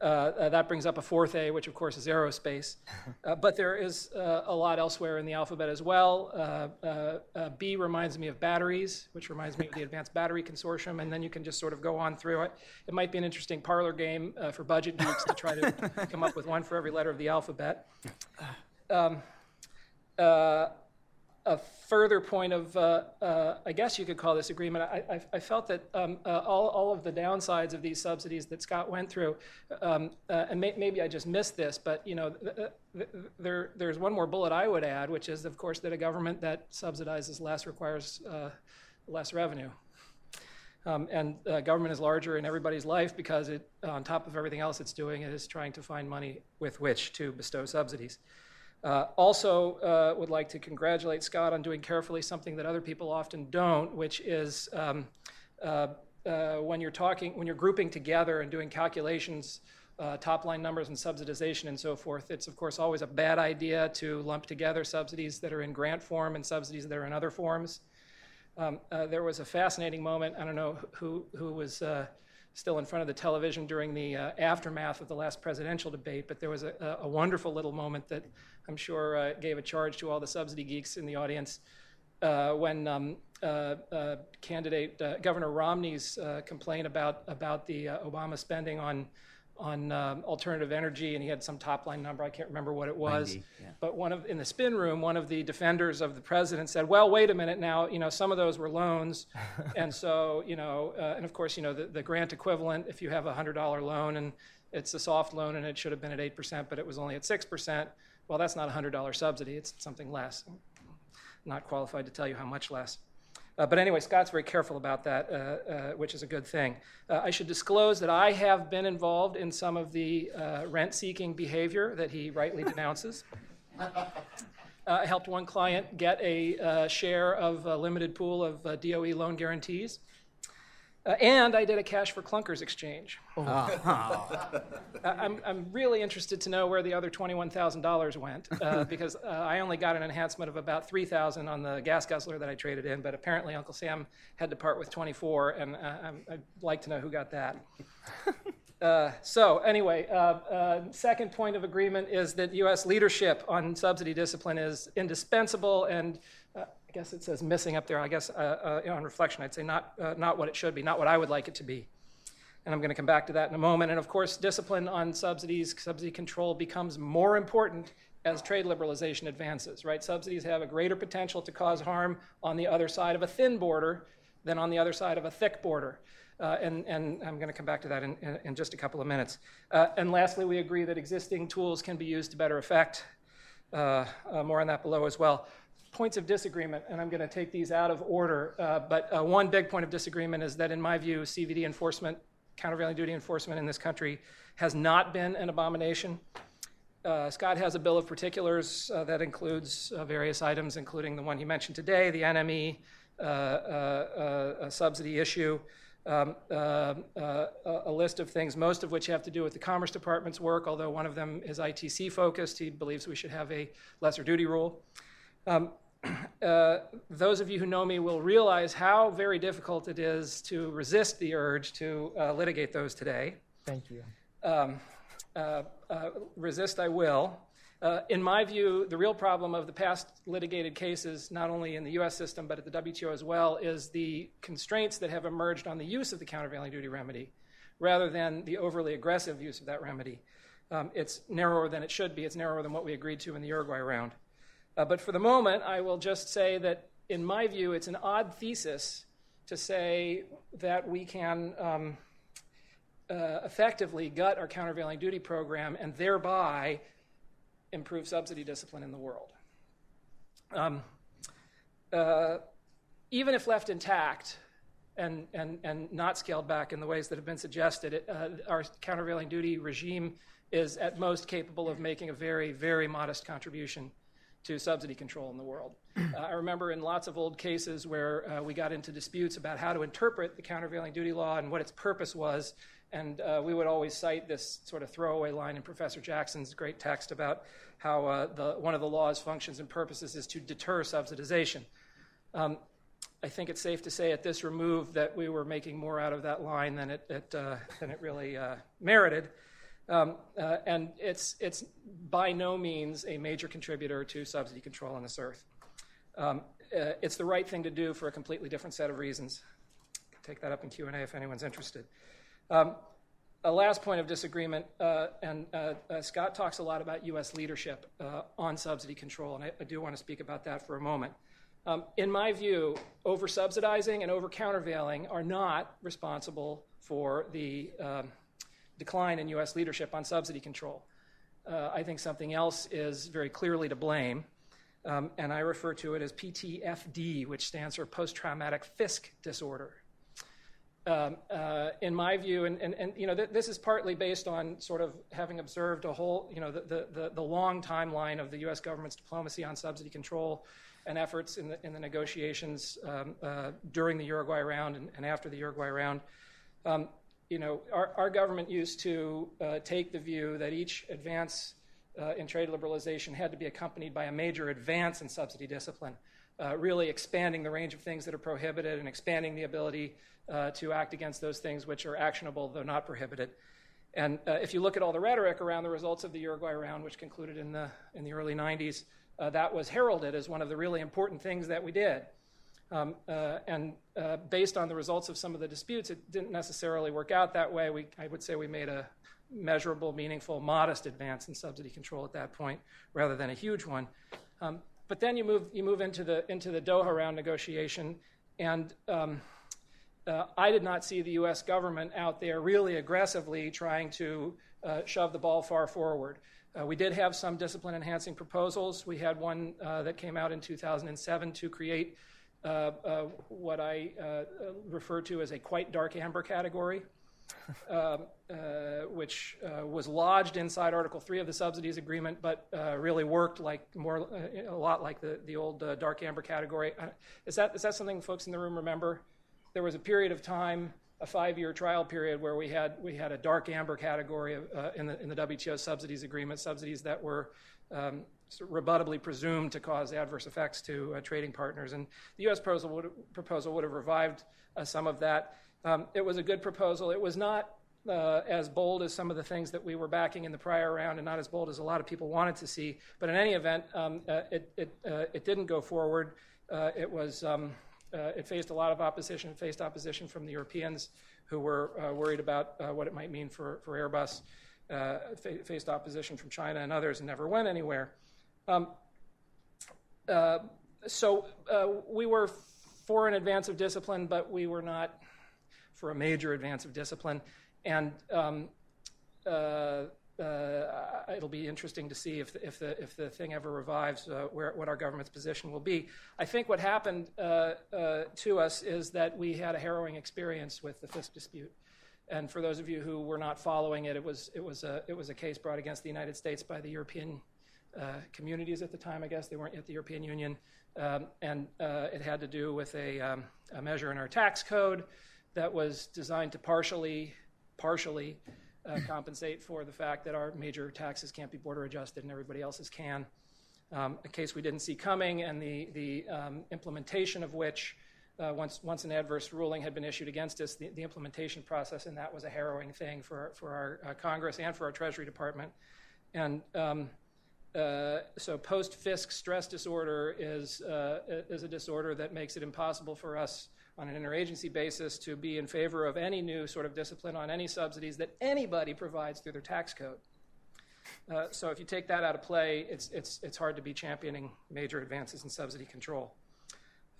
Uh, uh, that brings up a fourth A, which of course is aerospace. Uh, but there is uh, a lot elsewhere in the alphabet as well. Uh, uh, B reminds me of batteries, which reminds me of the Advanced Battery Consortium, and then you can just sort of go on through it. It might be an interesting parlor game for budget geeks to try to come up with one for every letter of the alphabet. Um, a further point of, uh, uh, I guess you could call this agreement, I, I, I felt that um, uh, all, all of the downsides of these subsidies that Scott went through, um, uh, and may, maybe I just missed this, but you know, th- th- there, there's one more bullet I would add, which is, of course, that a government that subsidizes less requires uh, less revenue. Um, and uh, government is larger in everybody's life because it, on top of everything else it's doing, it is trying to find money with which to bestow subsidies. Uh, also, uh, would like to congratulate Scott on doing carefully something that other people often don't, which is um, uh, uh when you're talking, when you're grouping together and doing calculations, uh, top line numbers and subsidization and so forth, it's of course always a bad idea to lump together subsidies that are in grant form and subsidies that are in other forms. Um, uh, there was a fascinating moment. I don't know who who was still in front of the television during the uh, aftermath of the last presidential debate, but there was a, a wonderful little moment that I'm sure uh, gave a charge to all the subsidy geeks in the audience uh, when um, uh, uh, candidate uh, Governor Romney's complaint about about the Obama spending on on um, alternative energy, and he had some top line number. I can't remember what it was. 90, yeah. But one of in the spin room, one of the defenders of the president said, "Well, wait a minute now. You know, some of those were loans, and so you know, uh, and of course, you know, the, the grant equivalent. If you have a hundred dollar loan and it's a soft loan and it should have been at eight percent, but it was only at six percent. Well, that's not a hundred dollar subsidy. It's something less. I'm not qualified to tell you how much less." Uh, but anyway, Scott's very careful about that, uh, uh, which is a good thing. Uh, I should disclose that I have been involved in some of the uh, rent seeking behavior that he rightly denounces. Uh, I helped one client get a share of a limited pool of DOE loan guarantees. Uh, and I did a cash for clunkers exchange. Oh. Uh, I'm, I'm really interested to know where the other $21,000 went uh, because uh, I only got an enhancement of about 3000 on the gas guzzler that I traded in, but apparently Uncle Sam had to part with 24, and uh, I'd like to know who got that. Uh, so anyway, second point of agreement is that U.S. leadership on subsidy discipline is indispensable and I guess it says missing up there. I guess uh, uh, on reflection, I'd say not, uh, not what it should be, not what I would like it to be. And I'm going to come back to that in a moment. And of course, discipline on subsidies, subsidy control becomes more important as trade liberalization advances, right? Subsidies have a greater potential to cause harm on the other side of a thin border than on the other side of a thick border. Uh, and, and, I'm going to come back to that in, in, in just a couple of minutes. Uh, and lastly, we agree that existing tools can be used to better effect. Uh, uh more on that below as well points of disagreement, and I'm going to take these out of order. Uh, but uh, one big point of disagreement is that, in my view, CVD enforcement, countervailing duty enforcement in this country, has not been an abomination. Uh, Scott has a bill of particulars uh, that includes uh, various items, including the one he mentioned today, the NME uh, subsidy issue. Um, a list of things, most of which have to do with the Commerce Department's work, although one of them is ITC focused. He believes we should have a lesser duty rule. Um, uh, those of you who know me will realize how very difficult it is to resist the urge to uh, litigate those today.
Thank you.
Um, uh, uh resist I will. Uh, in my view, the real problem of the past litigated cases, not only in the US system but at the WTO as well, is the constraints that have emerged on the use of the countervailing duty remedy rather than the overly aggressive use of that remedy. Um, it's narrower than it should be, it's narrower than what we agreed to in the Uruguay round. Uh, but for the moment, I will just say that, in my view, it's an odd thesis to say that we can um, uh, effectively gut our countervailing duty program and thereby improve subsidy discipline in the world. Um, uh, even if left intact and, and, and not scaled back in the ways that have been suggested, it, uh, our countervailing duty regime is at most capable of making a very, very modest contribution to subsidy control in the world. Uh, I remember in lots of old cases where uh, we got into disputes about how to interpret the countervailing duty law and what its purpose was. And uh, we would always cite this sort of throwaway line in Professor Jackson's great text about how uh, the, one of the law's functions and purposes is to deter subsidization. Um, I think it's safe to say at this remove that we were making more out of that line than it, it uh, than it really uh, merited. Um, uh, and it's, it's by no means a major contributor to subsidy control on this earth. Um, uh, it's the right thing to do for a completely different set of reasons. Take that up in Q&A if anyone's interested. Um, a last point of disagreement, uh, and uh, uh, Scott talks a lot about U.S. leadership uh, on subsidy control, and I, I, do want to speak about that for a moment. Um, in my view, over subsidizing and over countervailing are not responsible for the um, decline in U.S. leadership on subsidy control. Uh, I think something else is very clearly to blame, um, and I refer to it as PTFD, which stands for post traumatic FISC disorder. Um, uh, in my view, and, and, and you know, th- this is partly based on sort of having observed a whole, you know, the, the, the long timeline of the U.S. government's diplomacy on subsidy control and efforts in the, in the negotiations um, uh, during the Uruguay round and, and, after the Uruguay round. Um, you know, our, our, government used to uh, take the view that each advance uh, in trade liberalization had to be accompanied by a major advance in subsidy discipline, uh, really expanding the range of things that are prohibited and expanding the ability uh, to act against those things which are actionable, though not prohibited. And uh, if you look at all the rhetoric around the results of the Uruguay round, which concluded in the, in the early 90s, uh, that was heralded as one of the really important things that we did. Um, uh, and uh, based on the results of some of the disputes, it didn't necessarily work out that way. We, I would say we made a measurable, meaningful, modest advance in subsidy control at that point, rather than a huge one. Um, but then you move you move into the into the Doha round negotiation, and um, uh, I did not see the U.S. government out there really aggressively trying to uh, shove the ball far forward. Uh, we did have some discipline enhancing proposals. We had one uh, that came out in 2007 to create what I refer to as a quite dark amber category. Um, which was lodged inside Article 3 of the subsidies agreement, but really worked like more a lot like the, the old dark amber category. is, that, is that something folks in the room remember? There was a period of time a five-year trial period where we had we had a dark amber category of, uh, in the in the WTO subsidies agreement, subsidies that were um, rebuttably presumed to cause adverse effects to uh, trading partners, and the U.S. proposal would, proposal would have revived uh, some of that. Um, it was a good proposal. It was not uh, as bold as some of the things that we were backing in the prior round, and not as bold as a lot of people wanted to see. But in any event, um, uh, it it, uh, it didn't go forward. it was. Um, uh, it faced a lot of opposition. It faced opposition from the Europeans who were uh, worried about uh, what it might mean for, for Airbus. Uh, fa- faced opposition from China and others and never went anywhere. Um, uh, so uh, we were for an advance of discipline, but we were not for a major advance of discipline. And um, uh, it'll be interesting to see if the, if the, if the thing ever revives, uh, where, what our government's position will be. I think what happened uh, uh to us is that we had a harrowing experience with the FISC dispute. And for those of you who were not following it, it was, it was, a, it was a case brought against the United States by the European communities at the time, I guess. They weren't yet the European Union. Um, and uh, it had to do with a, um, a measure in our tax code that was designed to partially, partially uh, compensate for the fact that our major taxes can't be border adjusted and everybody else's can. Um, a case we didn't see coming, and the, the um, implementation of which, uh, once, once an adverse ruling had been issued against us, the, the implementation process in that was a harrowing thing for, for our uh, Congress and for our Treasury Department. And um, uh, so post FISC stress disorder is, uh, is a disorder that makes it impossible for us on an interagency basis to be in favor of any new sort of discipline on any subsidies that anybody provides through their tax code. Uh, so if you take that out of play, it's, it's, it's hard to be championing major advances in subsidy control.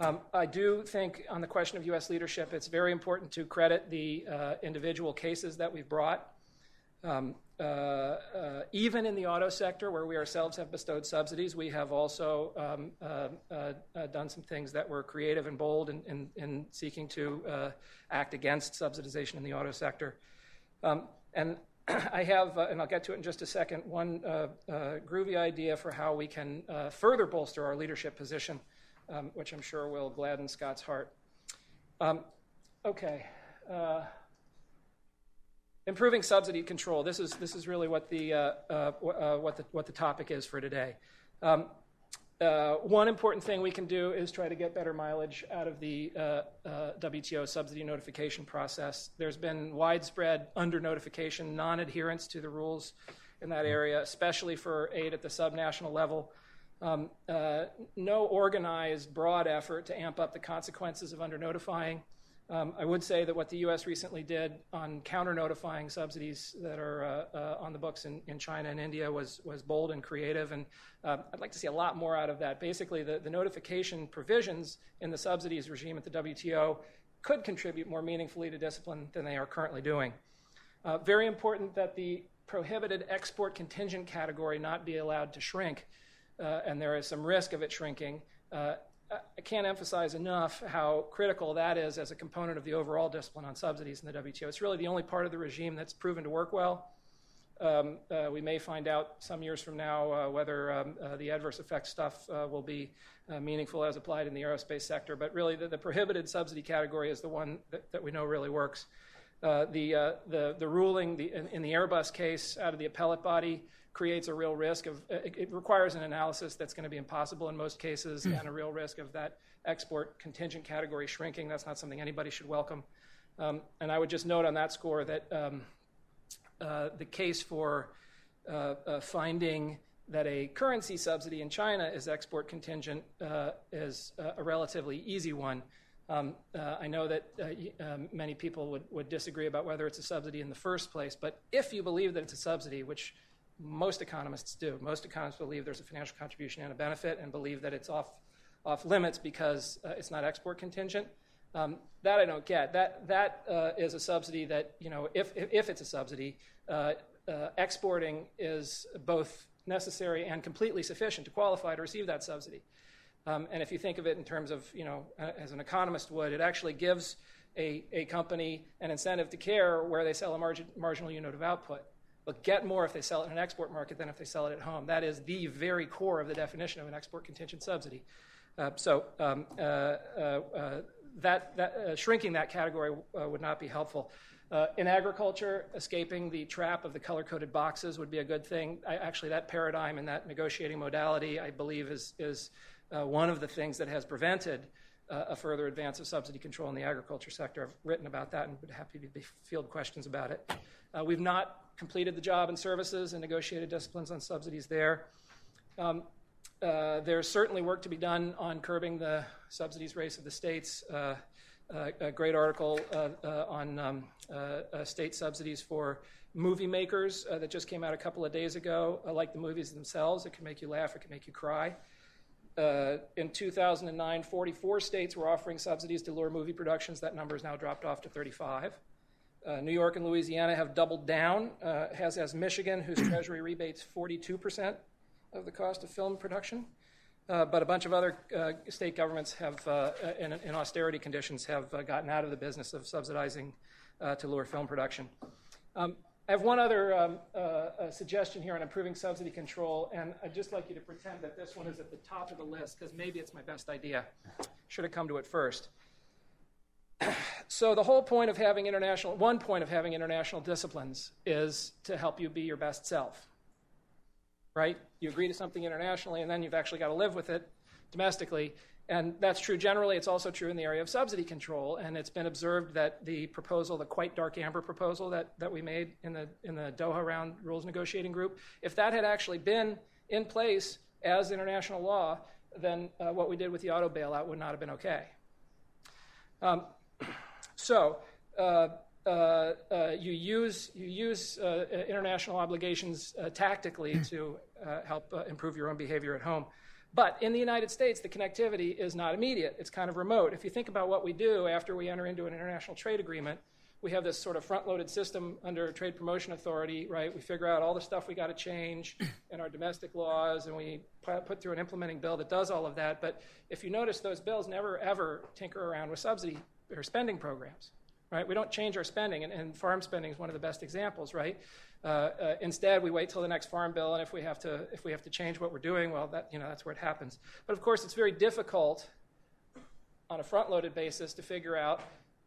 Um, I do think on the question of U.S. leadership, it's very important to credit the uh, individual cases that we've brought. Um, uh, uh, even in the auto sector, where we ourselves have bestowed subsidies, we have also um, uh, uh, uh done some things that were creative and bold in, in, in seeking to act against subsidization in the auto sector. Um, and I have, and I'll get to it in just a second, one groovy idea for how we can further bolster our leadership position, um, which I'm sure will gladden Scott's heart. Um, okay. Uh, improving subsidy control. This is, this is really what the, uh, what, the, what the topic is for today. Um, uh, one important thing we can do is try to get better mileage out of the uh, uh, WTO subsidy notification process. There's been widespread under notification, non adherence to the rules in that area, especially for aid at the subnational level. Um, uh, no organized, broad effort to amp up the consequences of under notifying. Um, I would say that what the U.S. recently did on counter notifying subsidies that are uh, uh, on the books in, in, China and India was, was bold and creative, and uh, I'd like to see a lot more out of that. Basically, the, the notification provisions in the subsidies regime at the WTO could contribute more meaningfully to discipline than they are currently doing. Uh, very important that the prohibited export contingent category not be allowed to shrink, uh, and there is some risk of it shrinking. Uh, I can't emphasize enough how critical that is as a component of the overall discipline on subsidies in the WTO. It's really the only part of the regime that's proven to work well. Um, uh, we may find out some years from now uh, whether um, uh, the adverse effects stuff uh, will be uh, meaningful as applied in the aerospace sector. But really, the, the prohibited subsidy category is the one that, that we know really works. Uh, the, the, the ruling the, in, in, the Airbus case out of the appellate body creates a real risk of it, it requires an analysis that's going to be impossible in most cases and a real risk of that export contingent category shrinking. That's not something anybody should welcome. Um, and I would just note on that score that um, uh, the case for uh, uh, finding that a currency subsidy in China is export contingent uh, is uh, a relatively easy one. Um, uh, I know that many people would, would disagree about whether it's a subsidy in the first place, but if you believe that it's a subsidy, which most economists do. Most economists believe there's a financial contribution and a benefit and believe that it's off, off limits because uh, it's not export contingent. Um, that I don't get. That, that uh, is a subsidy that, you know, if, if it's a subsidy, uh, uh exporting is both necessary and completely sufficient to qualify to receive that subsidy. Um, and if you think of it in terms of, you know, as an economist would, it actually gives a, a company an incentive to care where they sell a margin, marginal unit of output but get more if they sell it in an export market than if they sell it at home. That is the very core of the definition of an export contingent subsidy. Uh, so um, uh, uh, uh that, that uh, shrinking that category uh, would not be helpful. in agriculture, escaping the trap of the color-coded boxes would be a good thing. I, actually, that paradigm and that negotiating modality, I believe, is, is one of the things that has prevented a further advance of subsidy control in the agriculture sector. I've written about that and would happy to be field questions about it. we've not completed the job and services and negotiated disciplines on subsidies there. Um, uh, there's certainly work to be done on curbing the subsidies race of the states. Uh, uh, a great article uh, uh, on um, uh, state subsidies for movie makers that just came out a couple of days ago. I like the movies themselves, it can make you laugh, it can make you cry. in 2009, 44 states were offering subsidies to lure movie productions. That number has now dropped off to 35. Uh, New York and Louisiana have doubled down, uh, as has Michigan, whose Treasury rebates 42% of the cost of film production. Uh, but a bunch of other uh, state governments have, uh, in, in, austerity conditions, have uh, gotten out of the business of subsidizing to lure film production. Um, I have one other um, suggestion here on improving subsidy control, and I'd just like you to pretend that this one is at the top of the list because maybe it's my best idea. Should have come to it first so the whole point of having international one point of having international disciplines is to help you be your best self right? You agree to something internationally and then you've actually got to live with it domestically. And that's true generally. It's also true in the area of subsidy control. And it's been observed that the proposal the quite dark amber proposal that, that we made in the in the doha round rules negotiating group if that had actually been in place as international law then uh, what we did with the auto bailout would not have been okay. Um, so uh, uh, uh, you use, you use international obligations tactically to help improve your own behavior at home. But in the United States, the connectivity is not immediate. It's kind of remote. If you think about what we do after we enter into an international trade agreement, we have this sort of front-loaded system under Trade Promotion Authority, right? We figure out all the stuff we got to change in our domestic laws, and we put through an implementing bill that does all of that. But if you notice, those bills never ever tinker around with subsidy or spending programs, right? We don't change our spending, and, and farm spending is one of the best examples, right? Uh, uh, instead, we wait till the next farm bill, and if we have to if we have to change what we're doing, well, that you know that's where it happens. But of course, it's very difficult on a front-loaded basis to figure out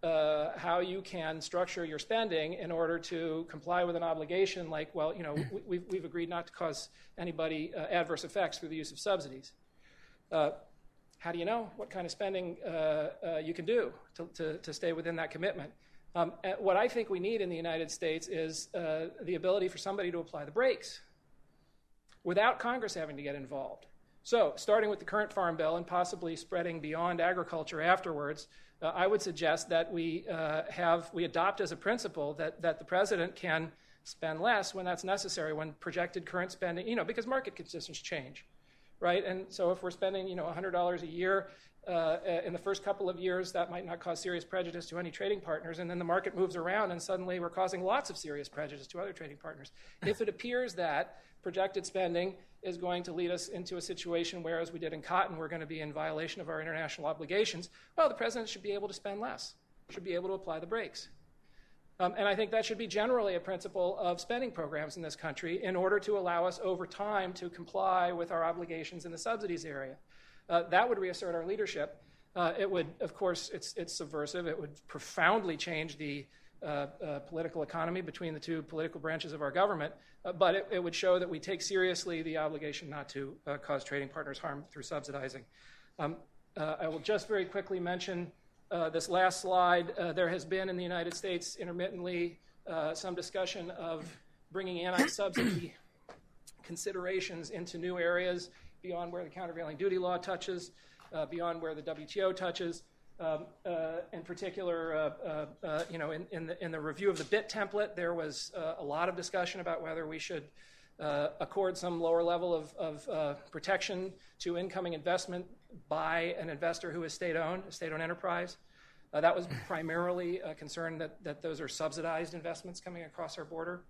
uh, how you can structure your spending in order to comply with an obligation like, well, you know, we, we've, we've agreed not to cause anybody uh, adverse effects through the use of subsidies. Uh, how do you know what kind of spending uh, uh, you can do to, to, to, stay within that commitment? Um, what I think we need in the United States is uh, the ability for somebody to apply the brakes without Congress having to get involved. So, starting with the current farm bill and possibly spreading beyond agriculture afterwards, uh, I would suggest that we uh, have we adopt as a principle that that the president can spend less when that's necessary, when projected current spending, you know, because market conditions change, right? And so, if we're spending, you know, $100 a year uh, in the first couple of years, that might not cause serious prejudice to any trading partners. And then the market moves around, and suddenly we're causing lots of serious prejudice to other trading partners. If it appears that projected spending is going to lead us into a situation where, as we did in cotton, we're going to be in violation of our international obligations, well, the president should be able to spend less, should be able to apply the brakes. Um, and I think that should be generally a principle of spending programs in this country in order to allow us over time to comply with our obligations in the subsidies area. Uh, that would reassert our leadership. Uh, it would, of course, it's, it's subversive. It would profoundly change the uh, uh, political economy between the two political branches of our government, uh, but it, it, would show that we take seriously the obligation not to uh, cause trading partners harm through subsidizing. Um, I will just very quickly mention uh, this last slide. there has been in the United States intermittently some discussion of bringing anti subsidy considerations into new areas beyond where the countervailing duty law touches, beyond where the WTO touches. Um, uh, in particular, uh, uh, uh, you know, in, in, the, in the review of the BIT template, there was uh, a lot of discussion about whether we should uh, accord some lower level of, of protection to incoming investment by an investor who is state-owned, a state-owned enterprise. that was primarily a concern that, that those are subsidized investments coming across our border.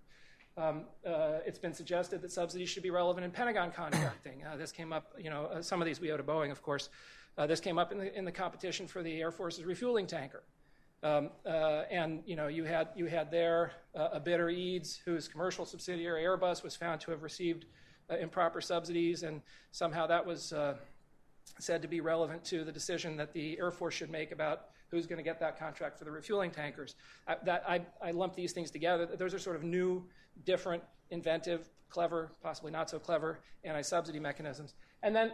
Um, uh, it's been suggested that subsidies should be relevant in Pentagon contracting. Uh, this came up, you know, uh, some of these we owe to Boeing, of course. Uh, this came up in the, in the competition for the Air Force's refueling tanker. Um, uh, and you had there a bidder, EADS, whose commercial subsidiary Airbus was found to have received uh, improper subsidies, and somehow that was uh, said to be relevant to the decision that the Air Force should make about who's going to get that contract for the refueling tankers. I lump these things together. Those are sort of new, different, inventive, clever, possibly not so clever anti-subsidy mechanisms. And then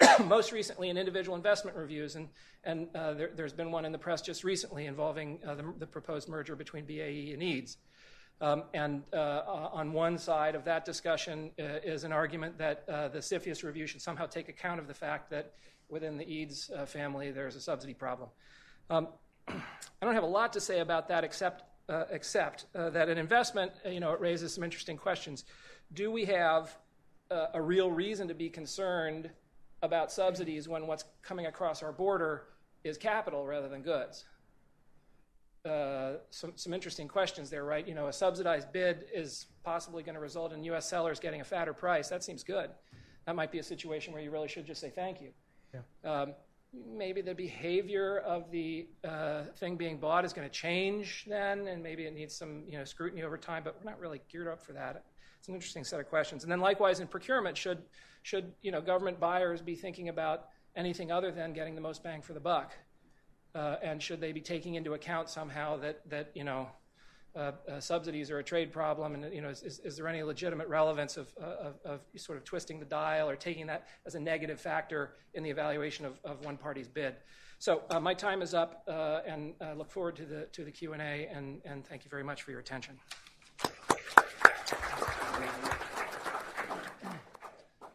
most recently in individual investment reviews, and, and uh, there, has been one in the press just recently involving uh, the, the, proposed merger between BAE and EADS. Um, and uh, on one side of that discussion uh, is an argument that uh, the CFIUS review should somehow take account of the fact that within the EADS uh, family there's a subsidy problem. Um, I don't have a lot to say about that except, except that an investment, you know, it raises some interesting questions. Do we have a real reason to be concerned about subsidies when what's coming across our border is capital rather than goods. Uh, some, some interesting questions there, right? You know, a subsidized bid is possibly going to result in U.S. sellers getting a fatter price. That seems good. That might be a situation where you really should just say thank you. Yeah. Um, maybe the behavior of the uh, thing being bought is going to change then, and maybe it needs some you know scrutiny over time. But we're not really geared up for that. It's an interesting set of questions. And then likewise in procurement, should should you know government buyers be thinking about anything other than getting the most bang for the buck? Uh, and should they be taking into account somehow that that you know uh, uh, subsidies are a trade problem, and you know, is, is, is there any legitimate relevance of, uh, of, of, sort of twisting the dial or taking that as a negative factor in the evaluation of, of one party's bid? So uh, my time is up, uh, and I look forward to the to the Q and A, and and thank you very much for your attention.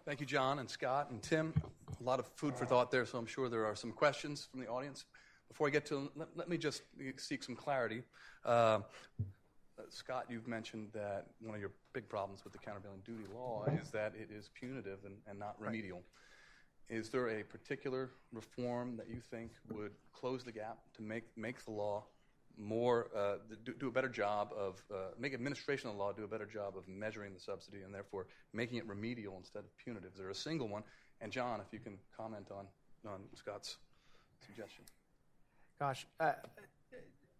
Thank you, John and Scott and Tim. A lot of food for thought there, so I'm sure there are some questions from the audience. Before I get to them, let, let me just seek some clarity. Uh, Scott, you've mentioned that one of your big problems with the countervailing duty law is that it is punitive and, and not remedial. Right. Is there a particular reform that you think would close the gap to make, make the law more uh, do, do, a better job of uh, make administration of law do a better job of measuring the subsidy and therefore making it remedial instead of punitive. Is there a single one? And John, if you can comment on on Scott's suggestion.
Gosh, uh,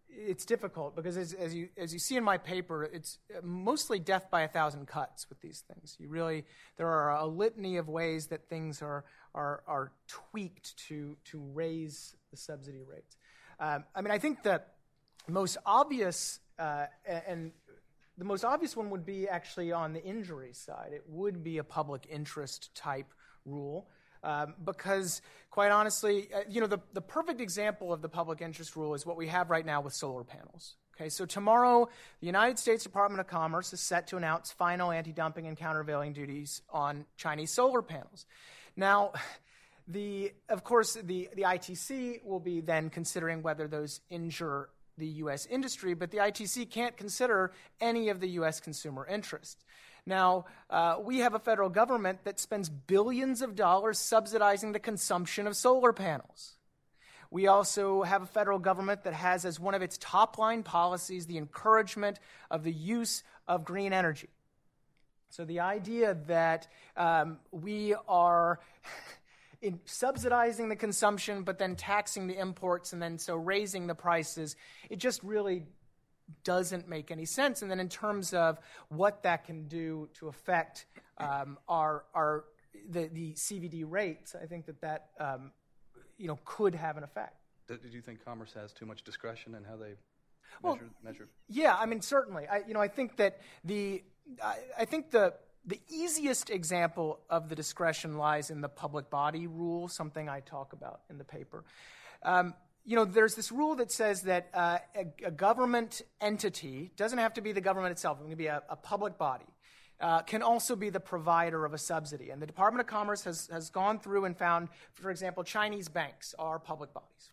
it's difficult because as, as, you as you see in my paper, it's mostly death by a thousand cuts with these things. You really there are a litany of ways that things are are are tweaked to to raise the subsidy rates. Um, I mean, I think the most obvious uh, and the most obvious one would be actually on the injury side. It would be a public interest type rule. Um, because, quite honestly, uh, you know, the, the perfect example of the public interest rule is what we have right now with solar panels. Okay, so tomorrow, the United States Department of Commerce is set to announce final anti dumping and countervailing duties on Chinese solar panels. Now, the, of course, the, the ITC will be then considering whether those injure the U.S. industry, but the ITC can't consider any of the U.S. consumer interest. Now, uh, we have a federal government that spends billions of dollars subsidizing the consumption of solar panels. We also have a federal government that has as one of its top line policies the encouragement of the use of green energy. So the idea that um, we are in subsidizing the consumption but then taxing the imports and then so raising the prices, it just really doesn't make any sense. And then in terms of what that can do to affect um, our our the, the CVD rates, I think that that um, you know could have an effect.
Did you think Commerce has too much discretion in how they
well,
measure, measure?
Yeah, I mean certainly. I you know I think that the I, I think the the easiest example of the discretion lies in the public body rule, something I talk about in the paper. Um, you know, there's this rule that says that uh, a, a, government entity doesn't have to be the government itself, it can be a, a public body. Uh, can also be the provider of a subsidy. And the Department of Commerce has, has gone through and found, for example, Chinese banks are public bodies.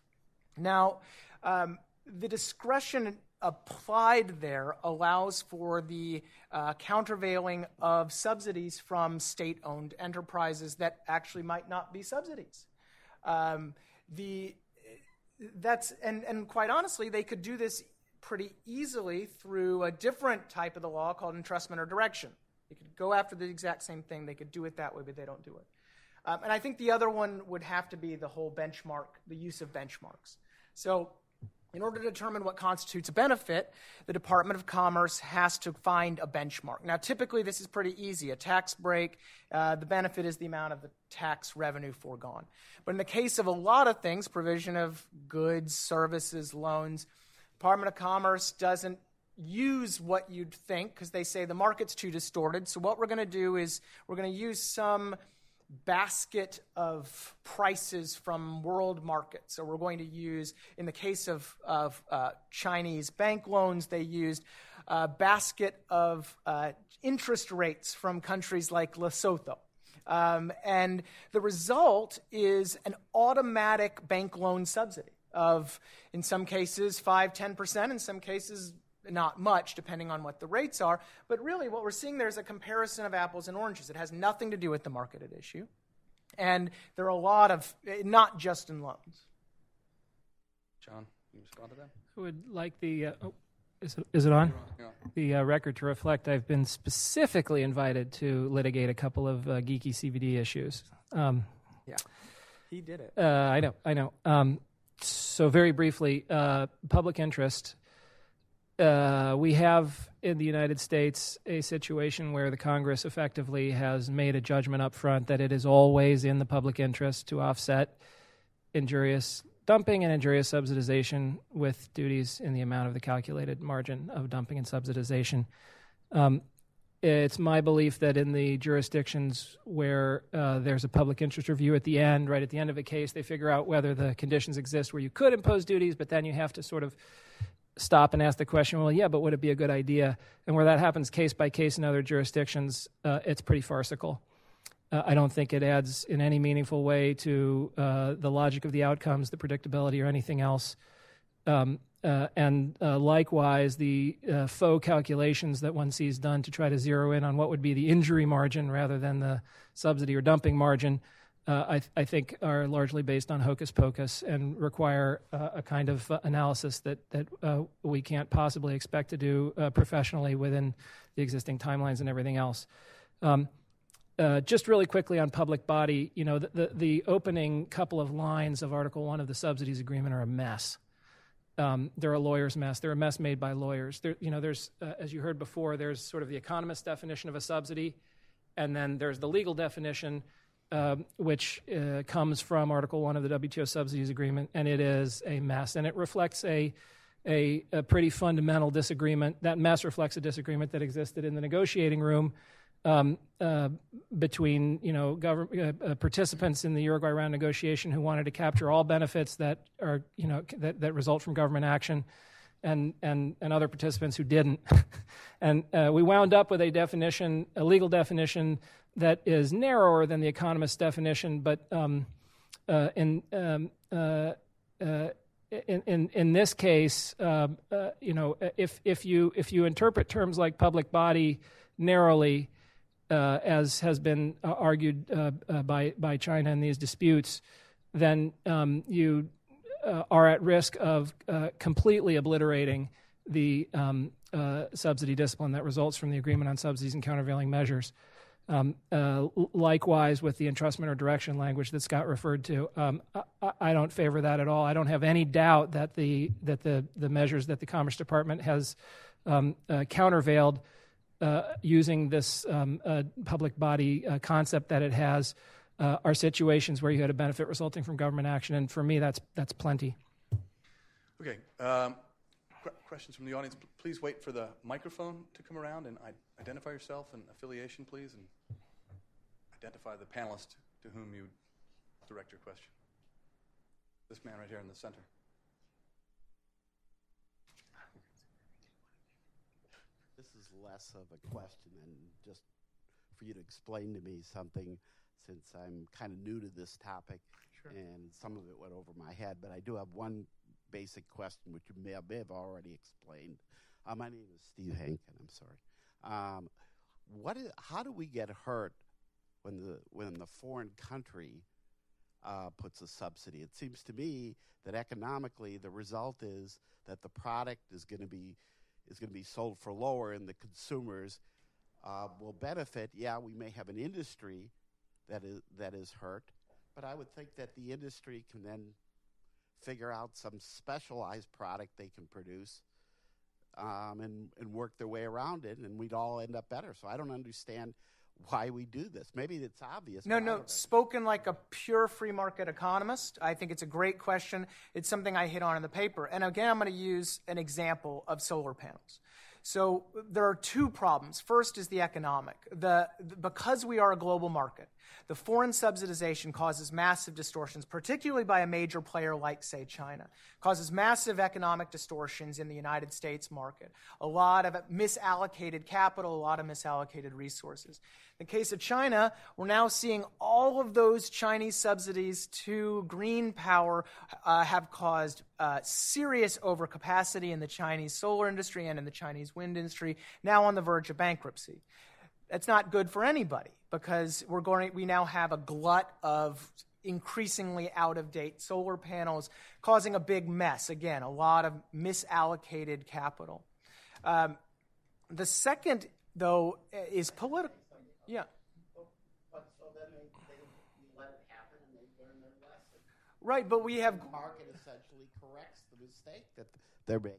Now, um, the discretion applied there allows for the uh, countervailing of subsidies from state owned enterprises that actually might not be subsidies. Um, the that's and, and quite honestly, they could do this pretty easily through a different type of the law called entrustment or direction. They could go after the exact same thing. They could do it that way, but they don't do it. Um, and I think the other one would have to be the whole benchmark, the use of benchmarks. So in order to determine what constitutes a benefit, the Department of Commerce has to find a benchmark. Now, typically, this is pretty easy. A tax break, uh, the benefit is the amount of the tax revenue foregone. But in the case of a lot of things, provision of goods, services, loans, Department of Commerce doesn't use what you'd think because they say the market's too distorted. So, what we're going to do is we're going to use some basket of prices from world markets. So we're going to use, in the case of, of uh, Chinese bank loans, they used a basket of uh, interest rates from countries like Lesotho. Um, and the result is an automatic bank loan subsidy of, in some cases, 5 10%, in some cases, not much, depending on what the rates are. But really, what we're seeing there is a comparison of apples and oranges. It has nothing to do with the market at issue. And there are a lot of, not just in loans.
John, you respond to that?
I would like the, uh, oh, is it, is it on?
Yeah.
The uh, record to reflect I've been specifically invited to litigate a couple of uh, geeky CVD issues. Um,
yeah. He did it.
Uh, I know, I know. Um, so, very briefly, uh, public interest uh, we have in the United States a situation where the Congress effectively has made a judgment up front that it is always in the public interest to offset injurious dumping and injurious subsidization with duties in the amount of the calculated margin of dumping and subsidization. Um, it's my belief that in the jurisdictions where uh, there's a public interest review at the end, right at the end of a case, they figure out whether the conditions exist where you could impose duties, but then you have to sort of stop and ask the question, well, yeah, but would it be a good idea? And where that happens case by case in other jurisdictions, uh, it's pretty farcical. Uh, I don't think it adds in any meaningful way to uh, the logic of the outcomes, the predictability, or anything else. Um, uh, and uh, likewise, the uh, faux calculations that one sees done to try to zero in on what would be the injury margin rather than the subsidy or dumping margin uh, I, th- I, think are largely based on hocus pocus and require uh, a kind of uh, analysis that that uh, we can't possibly expect to do uh, professionally within the existing timelines and everything else. Um, uh, just really quickly on public body, you know, the, the, the, opening couple of lines of Article One of the subsidies agreement are a mess. um, they're a lawyer's mess. They're a mess made by lawyers. There, you know, there's, as you heard before, there's sort of the economist definition of a subsidy, and then there's the legal definition, uh, which uh, comes from Article One of the WTO Subsidies Agreement, and it is a mess, and it reflects a a, a pretty fundamental disagreement. That mess reflects a disagreement that existed in the negotiating room um, uh, between you know government uh, uh, participants in the Uruguay round negotiation who wanted to capture all benefits that are you know that, that result from government action, and and and other participants who didn't, and uh, we wound up with a definition, a legal definition that is narrower than the economist's definition, but um, uh, in um, uh, in, in, in this case, uh, uh, you know, if, if, you, if you interpret terms like public body narrowly, uh, as has been uh, argued uh, uh, by, by China in these disputes, then um, you are at risk of completely obliterating the um, subsidy discipline that results from the agreement on subsidies and countervailing measures. Um, uh, likewise, with the entrustment or direction language that Scott referred to, um, I, I, don't favor that at all. I don't have any doubt that the that the the measures that the Commerce Department has um, uh, countervailed uh, using this um, uh, public body uh, concept that it has uh, are situations where you had a benefit resulting from government action, and for me, that's that's plenty.
Okay. Um, questions from the audience? Please wait for the microphone to come around and identify yourself and affiliation, please, and identify the panelist to whom you direct your question. This man right here in the center.
This is less of a question than just for you to explain to me something since I'm kind of new to this topic sure. and some of it went over my head. But I do have one basic question, which you may have, may have already explained. Uh, my name is Steve Hankin. I'm sorry. Um, what is, how do we get hurt when the when the foreign country uh, puts a subsidy? It seems to me that economically the result is that the product is going to be is going to be sold for lower, and the consumers uh, will benefit. Yeah, we may have an industry that is that is hurt, but I would think that the industry can then figure out some specialized product they can produce um, and, and work their way around it, and we'd all end up better. So I don't understand why we do this. Maybe it's obvious.
No, no. Spoken like a pure free market economist, I think it's a great question. It's something I hit on in the paper. And again, I'm going to use an example of solar panels. So there are two problems. First is the economic. The, because we are a global market, the foreign subsidization causes massive distortions, particularly by a major player like, say, China. Causes massive economic distortions in the United States market. A lot of misallocated capital, a lot of misallocated resources. In the case of China, we're now seeing all of those Chinese subsidies to green power uh, have caused uh, serious overcapacity in the Chinese solar industry and in the Chinese wind industry, now on the verge of bankruptcy. That's not good for anybody because we're going, we now have a glut of increasingly out of date solar panels, causing a big mess. Again, a lot of misallocated capital. Um, the second, though, is political. Yeah. Right, but we have.
The market essentially corrects the mistake that they're making.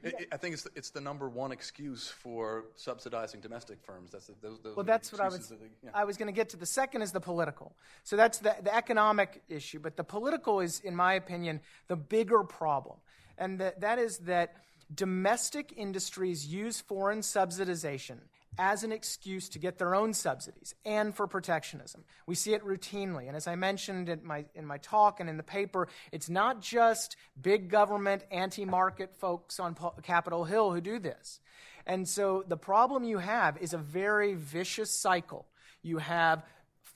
It, it, I think it's the, it's the number one excuse for subsidizing domestic firms. That's the, those, those
well, that's what I was. That they, yeah. I was going to get to. The second is the political. So that's the, the economic issue, but the political is, in my opinion, the bigger problem, and that, that is that domestic industries use foreign subsidization as an excuse to get their own subsidies and for protectionism. We see it routinely. And as I mentioned in my, in my talk and in the paper, it's not just big government, anti market folks on Capitol Hill who do this. And so the problem you have is a very vicious cycle. You have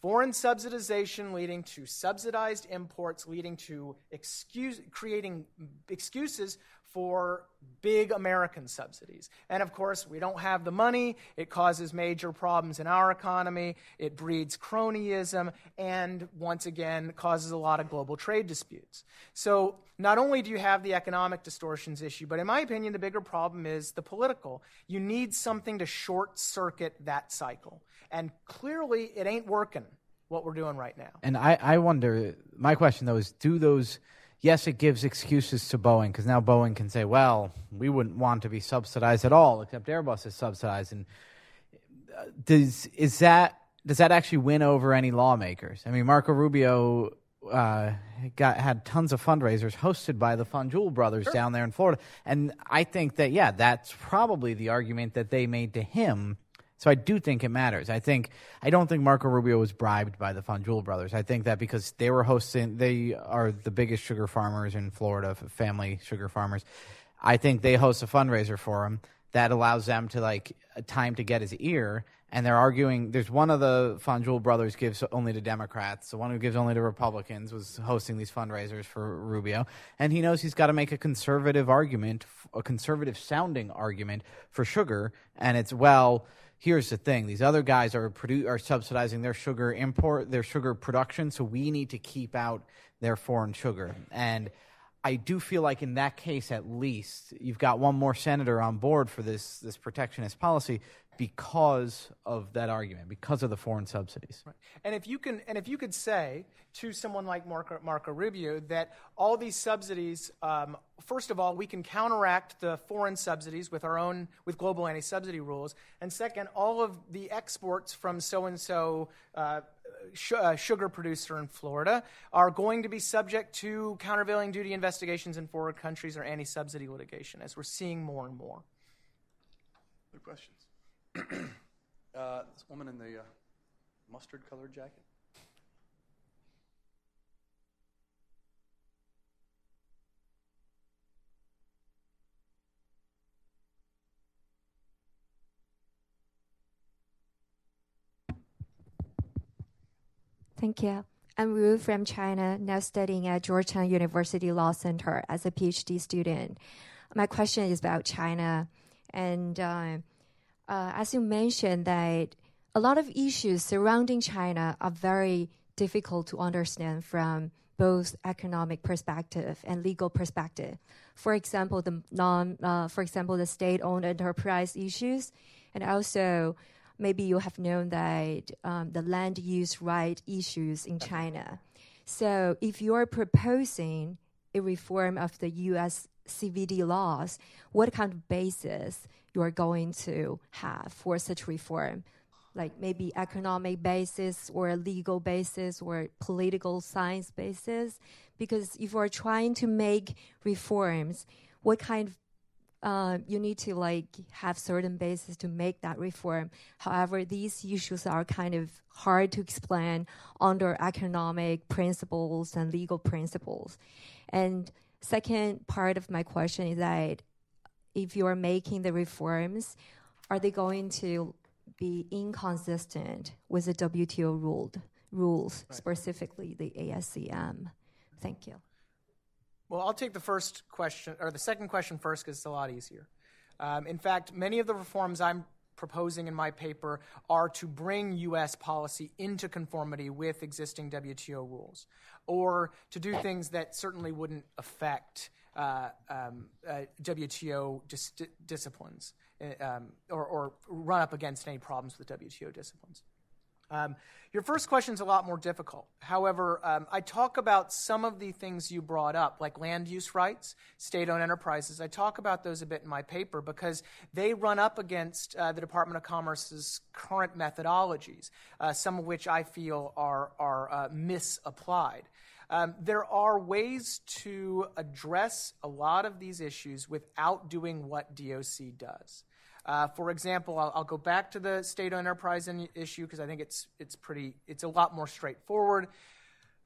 foreign subsidization leading to subsidized imports, leading to excuse, creating excuses for big American subsidies. And of course, we don't have the money. It causes major problems in our economy. It breeds cronyism and, once again, causes a lot of global trade disputes. So, not only do you have the economic distortions issue, but in my opinion, the bigger problem is the political. You need something to short circuit that cycle. And clearly, it ain't working what we're doing right now.
And I, I wonder, my question though is do those yes, it gives excuses to Boeing because now Boeing can say, well, we wouldn't want to be subsidized at all, except Airbus is subsidized. And uh, does is that does that actually win over any lawmakers? I mean, Marco Rubio uh, got had tons of fundraisers hosted by the Fanjul brothers sure. down there in Florida, and I think that yeah, that's probably the argument that they made to him. So I do think it matters. I think I don't think Marco Rubio was bribed by the Fanjul brothers. I think that because they were hosting, they are the biggest sugar farmers in Florida, family sugar farmers. I think they host a fundraiser for him that allows them to like time to get his ear and they're arguing. There's one of the Fanjul brothers gives only to Democrats. The one who gives only to Republicans was hosting these fundraisers for Rubio, and he knows he's got to make a conservative argument, a conservative sounding argument for sugar. And it's well, here's the thing: these other guys are produ- are subsidizing their sugar import, their sugar production, so we need to keep out their foreign sugar and. I do feel like in that case, at least, you've got one more senator on board for this this protectionist policy because of that argument, because of the foreign subsidies.
Right. And if you can, and if you could say to someone like Marco, Marco Rubio that all these subsidies, um, first of all, we can counteract the foreign subsidies with our own with global anti-subsidy rules, and second, all of the exports from so and so. sugar producer in Florida are going to be subject to countervailing duty investigations in foreign countries or anti subsidy litigation, as we're seeing more and more.
Good questions. uh, this woman in the uh, mustard colored jacket.
Thank you. I'm Wu from China, now studying at Georgetown University Law Center as a PhD student. My question is about China, and uh, uh, as you mentioned, that a lot of issues surrounding China are very difficult to understand from both economic perspective and legal perspective. For example, the non, uh, for example, the state-owned enterprise issues, and also maybe you have known that um, the land use right issues in China. So, if you are proposing a reform of the U.S. CVD laws, what kind of basis you're going to have for such reform? Like maybe economic basis or a legal basis or political science basis? Because if you're trying to make reforms, what kind of uh, you need to like have certain basis to make that reform. However, these issues are kind of hard to explain under economic principles and legal principles. And second part of my question is that if you are making the reforms, are they going to be inconsistent with the WTO ruled rules, right. specifically the ASCM? Thank you.
Well, I'll take the first question or the second question first because it's a lot easier. Um, in fact, many of the reforms I'm proposing in my paper are to bring U.S. policy into conformity with existing WTO rules, or to do things that certainly wouldn't affect uh, um, uh, WTO dis- disciplines uh, um, or, or, run up against any problems with WTO disciplines. Um, your first question is a lot more difficult. However, um, I talk about some of the things you brought up, like land use rights, state owned enterprises. I talk about those a bit in my paper because they run up against uh, the Department of Commerce's current methodologies, uh, some of which I feel are, are uh, misapplied. Um, there are ways to address a lot of these issues without doing what DOC does. Uh, for example, I'll, I'll, go back to the state-owned enterprise issue because I think it's it's pretty it's a lot more straightforward.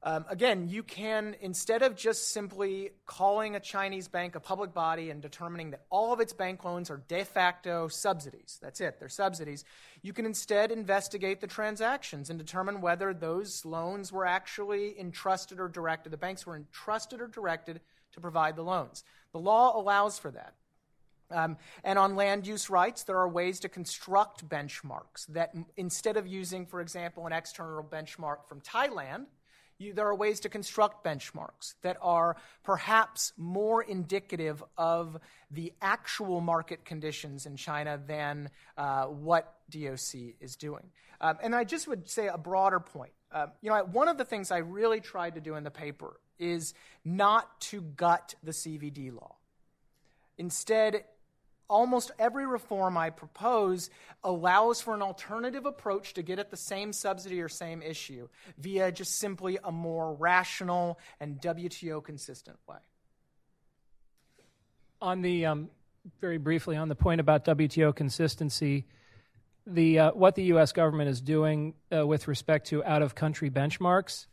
Um, again, you can, instead of just simply calling a Chinese bank a public body and determining that all of its bank loans are de facto subsidies, that's it, they're subsidies, you can instead investigate the transactions and determine whether those loans were actually entrusted or directed, the banks were entrusted or directed to provide the loans. The law allows for that. Um, and on land use rights, there are ways to construct benchmarks that instead of using, for example, an external benchmark from Thailand, you, there are ways to construct benchmarks that are perhaps more indicative of the actual market conditions in China than uh, what DOC is doing. Um, and I just would say a broader point. Uh, you know, one of the things I really tried to do in the paper is not to gut the CVD law. Instead, almost every reform I propose allows for an alternative approach to get at the same subsidy or same issue via just simply a more rational and WTO consistent way.
On the um, very briefly on the point about WTO consistency, the uh, what the U.S. government is doing uh, with respect to out of country benchmarks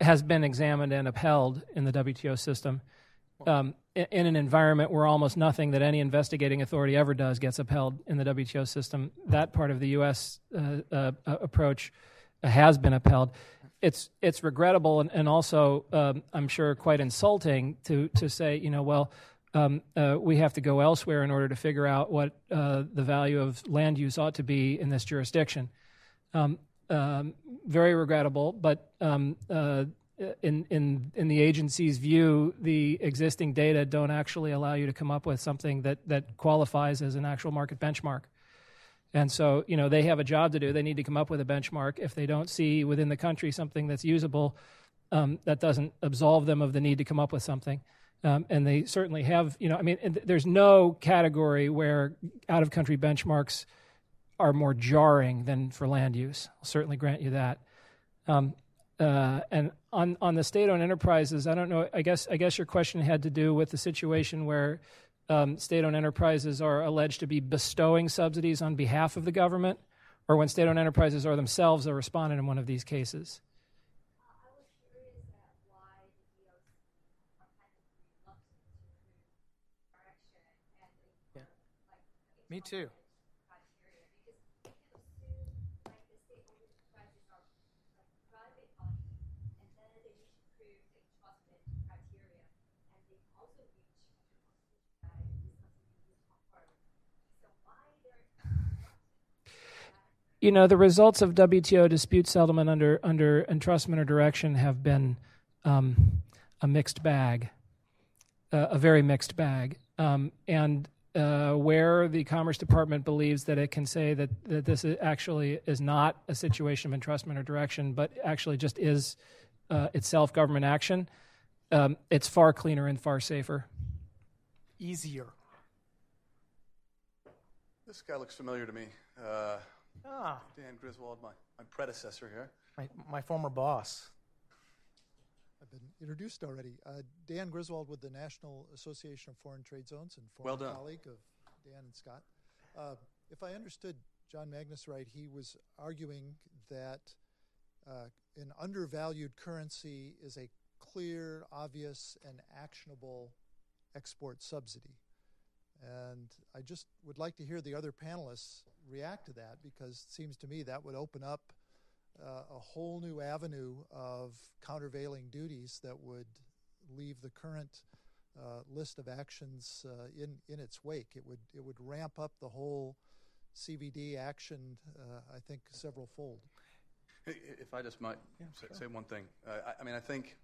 has been examined and upheld in the WTO system. Um, in, an environment where almost nothing that any investigating authority ever does gets upheld in the WTO system, that part of the U.S. Uh, uh, approach has been upheld. It's it's regrettable and, and also um, I'm sure quite insulting to to say you know well um, uh, we have to go elsewhere in order to figure out what uh, the value of land use ought to be in this jurisdiction. Um, um, very regrettable, but um, uh, in, in, in the agency's view, the existing data don't actually allow you to come up with something that, that qualifies as an actual market benchmark. And so, you know, they have a job to do. They need to come up with a benchmark. If they don't see within the country something that's usable, um, that doesn't absolve them of the need to come up with something. Um, and they certainly have, you know, I mean, there's no category where out of country benchmarks are more jarring than for land use. I'll certainly grant you that. Um, uh, and on, on the state owned enterprises, I don't know, I guess, I guess your question had to do with the situation where um, state owned enterprises are alleged to be bestowing subsidies on behalf of the government, or when state owned enterprises are themselves a respondent in one of these cases.
Me too.
You know the results of WTO dispute settlement under under entrustment or direction have been um, a mixed bag, uh, a very mixed bag, um, and uh, where the Commerce Department believes that it can say that, that this is actually is not a situation of entrustment or direction, but actually just is uh, itself government action, um, it's far cleaner and far safer.
Easier.
This guy looks familiar to me. Uh,
ah.
Dan Griswold, my, my predecessor here.
My, my former boss.
I've been introduced already. Uh, Dan Griswold with the National Association of Foreign Trade Zones and former
well
colleague of Dan and Scott. Uh, if I understood John Magnus right, he was arguing that uh, an undervalued currency is a clear, obvious, and actionable export subsidy. And I just would like to hear the other panelists react to that because it seems to me that would open up uh, a whole new avenue of countervailing duties that would leave the current uh, list of actions uh, in in its wake. It would it would ramp up the whole CVD action. Uh, I think several fold.
If I just might yeah, say, sure. say, one thing, uh, I, I mean I think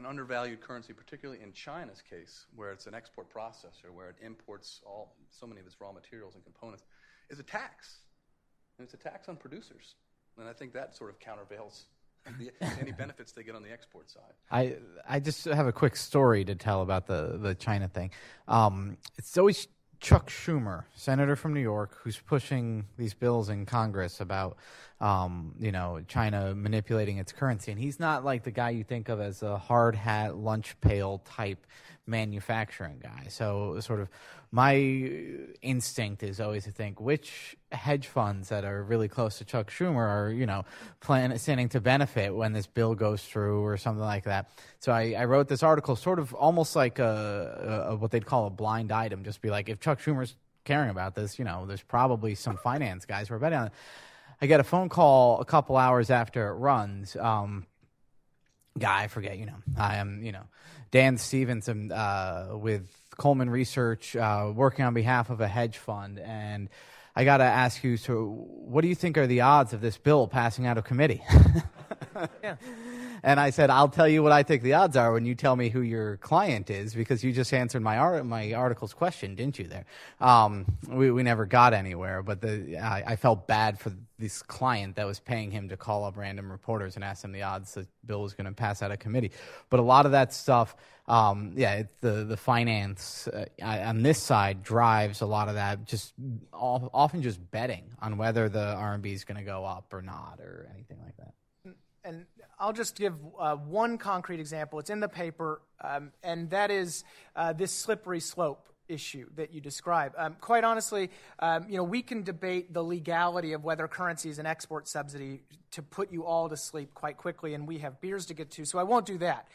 an undervalued currency, particularly in China's case, where it's an export processor, where it imports all so many of its raw materials and components, is a tax, and it's a tax on producers. And I think that sort of countervails the, any benefits they get on the export side.
I I just have a quick story to tell about the the China thing. Um, it's always Chuck Schumer, senator from New York, who's pushing these bills in Congress about, um, you know, China manipulating its currency, and he's not like the guy you think of as a hard hat, lunch pail type manufacturing guy. So, sort of, my instinct is always to think which hedge funds that are really close to Chuck Schumer are, you know, planning standing to benefit when this bill goes through or something like that. So I, I wrote this article, sort of almost like a, a, what they'd call a blind item. Just be like, if Chuck Schumer's caring about this, you know, there's probably some finance guys who are betting on it. I get a phone call a couple hours after it runs. Um, guy, I forget, you know, I am, you know, Dan Stevenson uh, with Coleman Research, uh, working on behalf of a hedge fund. And I got to ask you, so what do you think are the odds of this bill passing out of committee?
yeah.
and I said, I'll tell you what I think the odds are when you tell me who your client is, because you just answered my art, my article's question, didn't you? There, um, we we never got anywhere, but the I, I felt bad for this client that was paying him to call up random reporters and ask them the odds that bill was going to pass out of committee. But a lot of that stuff, um, yeah, it, the the finance uh, on this side drives a lot of that. Just often just betting on whether the RMB is going to go up or not or anything like that.
And I'll just give uh, one concrete example. It's in the paper, um, and that is uh, this slippery slope issue that you describe. Um, quite honestly, um, you know, we can debate the legality of whether currency is an export subsidy to put you all to sleep quite quickly, and we have beers to get to, so I won't do that.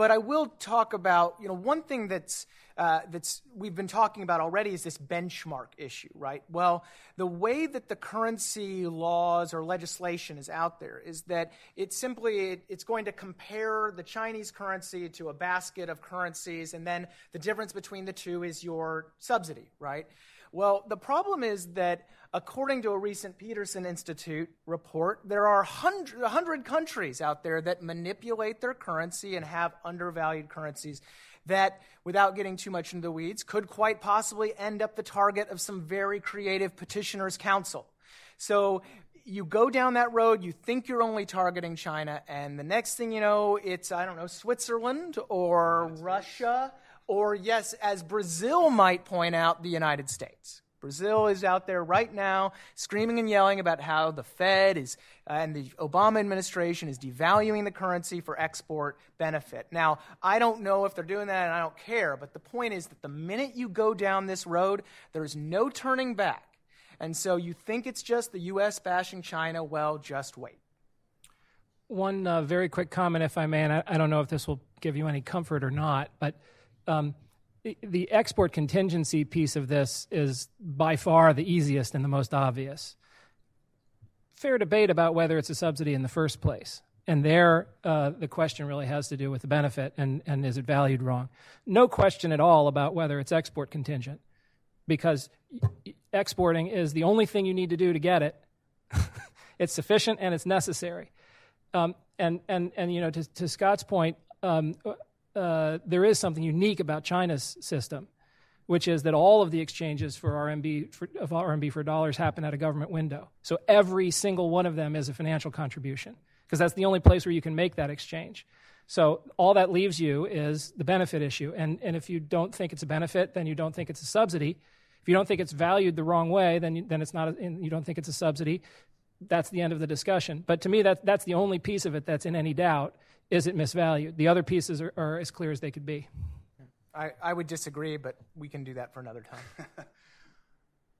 But I will talk about, you know, one thing that's uh, that's we've been talking about already is this benchmark issue, right? Well, the way that the currency laws or legislation is out there is that it simply it, it's going to compare the Chinese currency to a basket of currencies, and then the difference between the two is your subsidy, right? Well, the problem is that according to a recent Peterson Institute report, there are 100, 100 countries out there that manipulate their currency and have undervalued currencies that, without getting too much into the weeds, could quite possibly end up the target of some very creative petitioners' counsel. So you go down that road, you think you're only targeting China, and the next thing you know, it's, I don't know, Switzerland or Russia, or yes, as Brazil might point out, the United States. Brazil is out there right now screaming and yelling about how the Fed is uh, and the Obama administration is devaluing the currency for export benefit. Now, I don't know if they're doing that and I don't care, but the point is that the minute you go down this road, there's no turning back. And so you think it's just the U.S. bashing China? Well, just wait.
One uh, very quick comment, if I may, and I, I, don't know if this will give you any comfort or not, but. Um, the export contingency piece of this is by far the easiest and the most obvious. Fair debate about whether it's a subsidy in the first place. And there, uh, the question really has to do with the benefit and, and is it valued wrong? No question at all about whether it's export contingent, because exporting is the only thing you need to do to get it. it's sufficient and it's necessary. Um, and, and, and, you know, to, to Scott's point, um, uh, there is something unique about China's system, which is that all of the exchanges for RMB for, of RMB for dollars happen at a government window. So every single one of them is a financial contribution because that's the only place where you can make that exchange. So all that leaves you is the benefit issue. And, and if you don't think it's a benefit, then you don't think it's a subsidy. If you don't think it's valued the wrong way, then you, then it's not. A, you don't think it's a subsidy. That's the end of the discussion. But to me, that, that's the only piece of it that's in any doubt is it misvalued? The other pieces are, are as clear as they could be.
I, I would disagree, but we can do that for another time.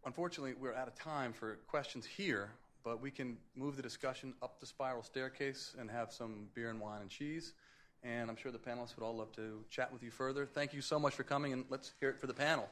Unfortunately, we're out of time for questions here, but we can move the discussion up the spiral staircase and have some beer and wine and cheese. And I'm sure the panelists would all love to chat with you further. Thank you so much for coming, and let's hear it for the panel.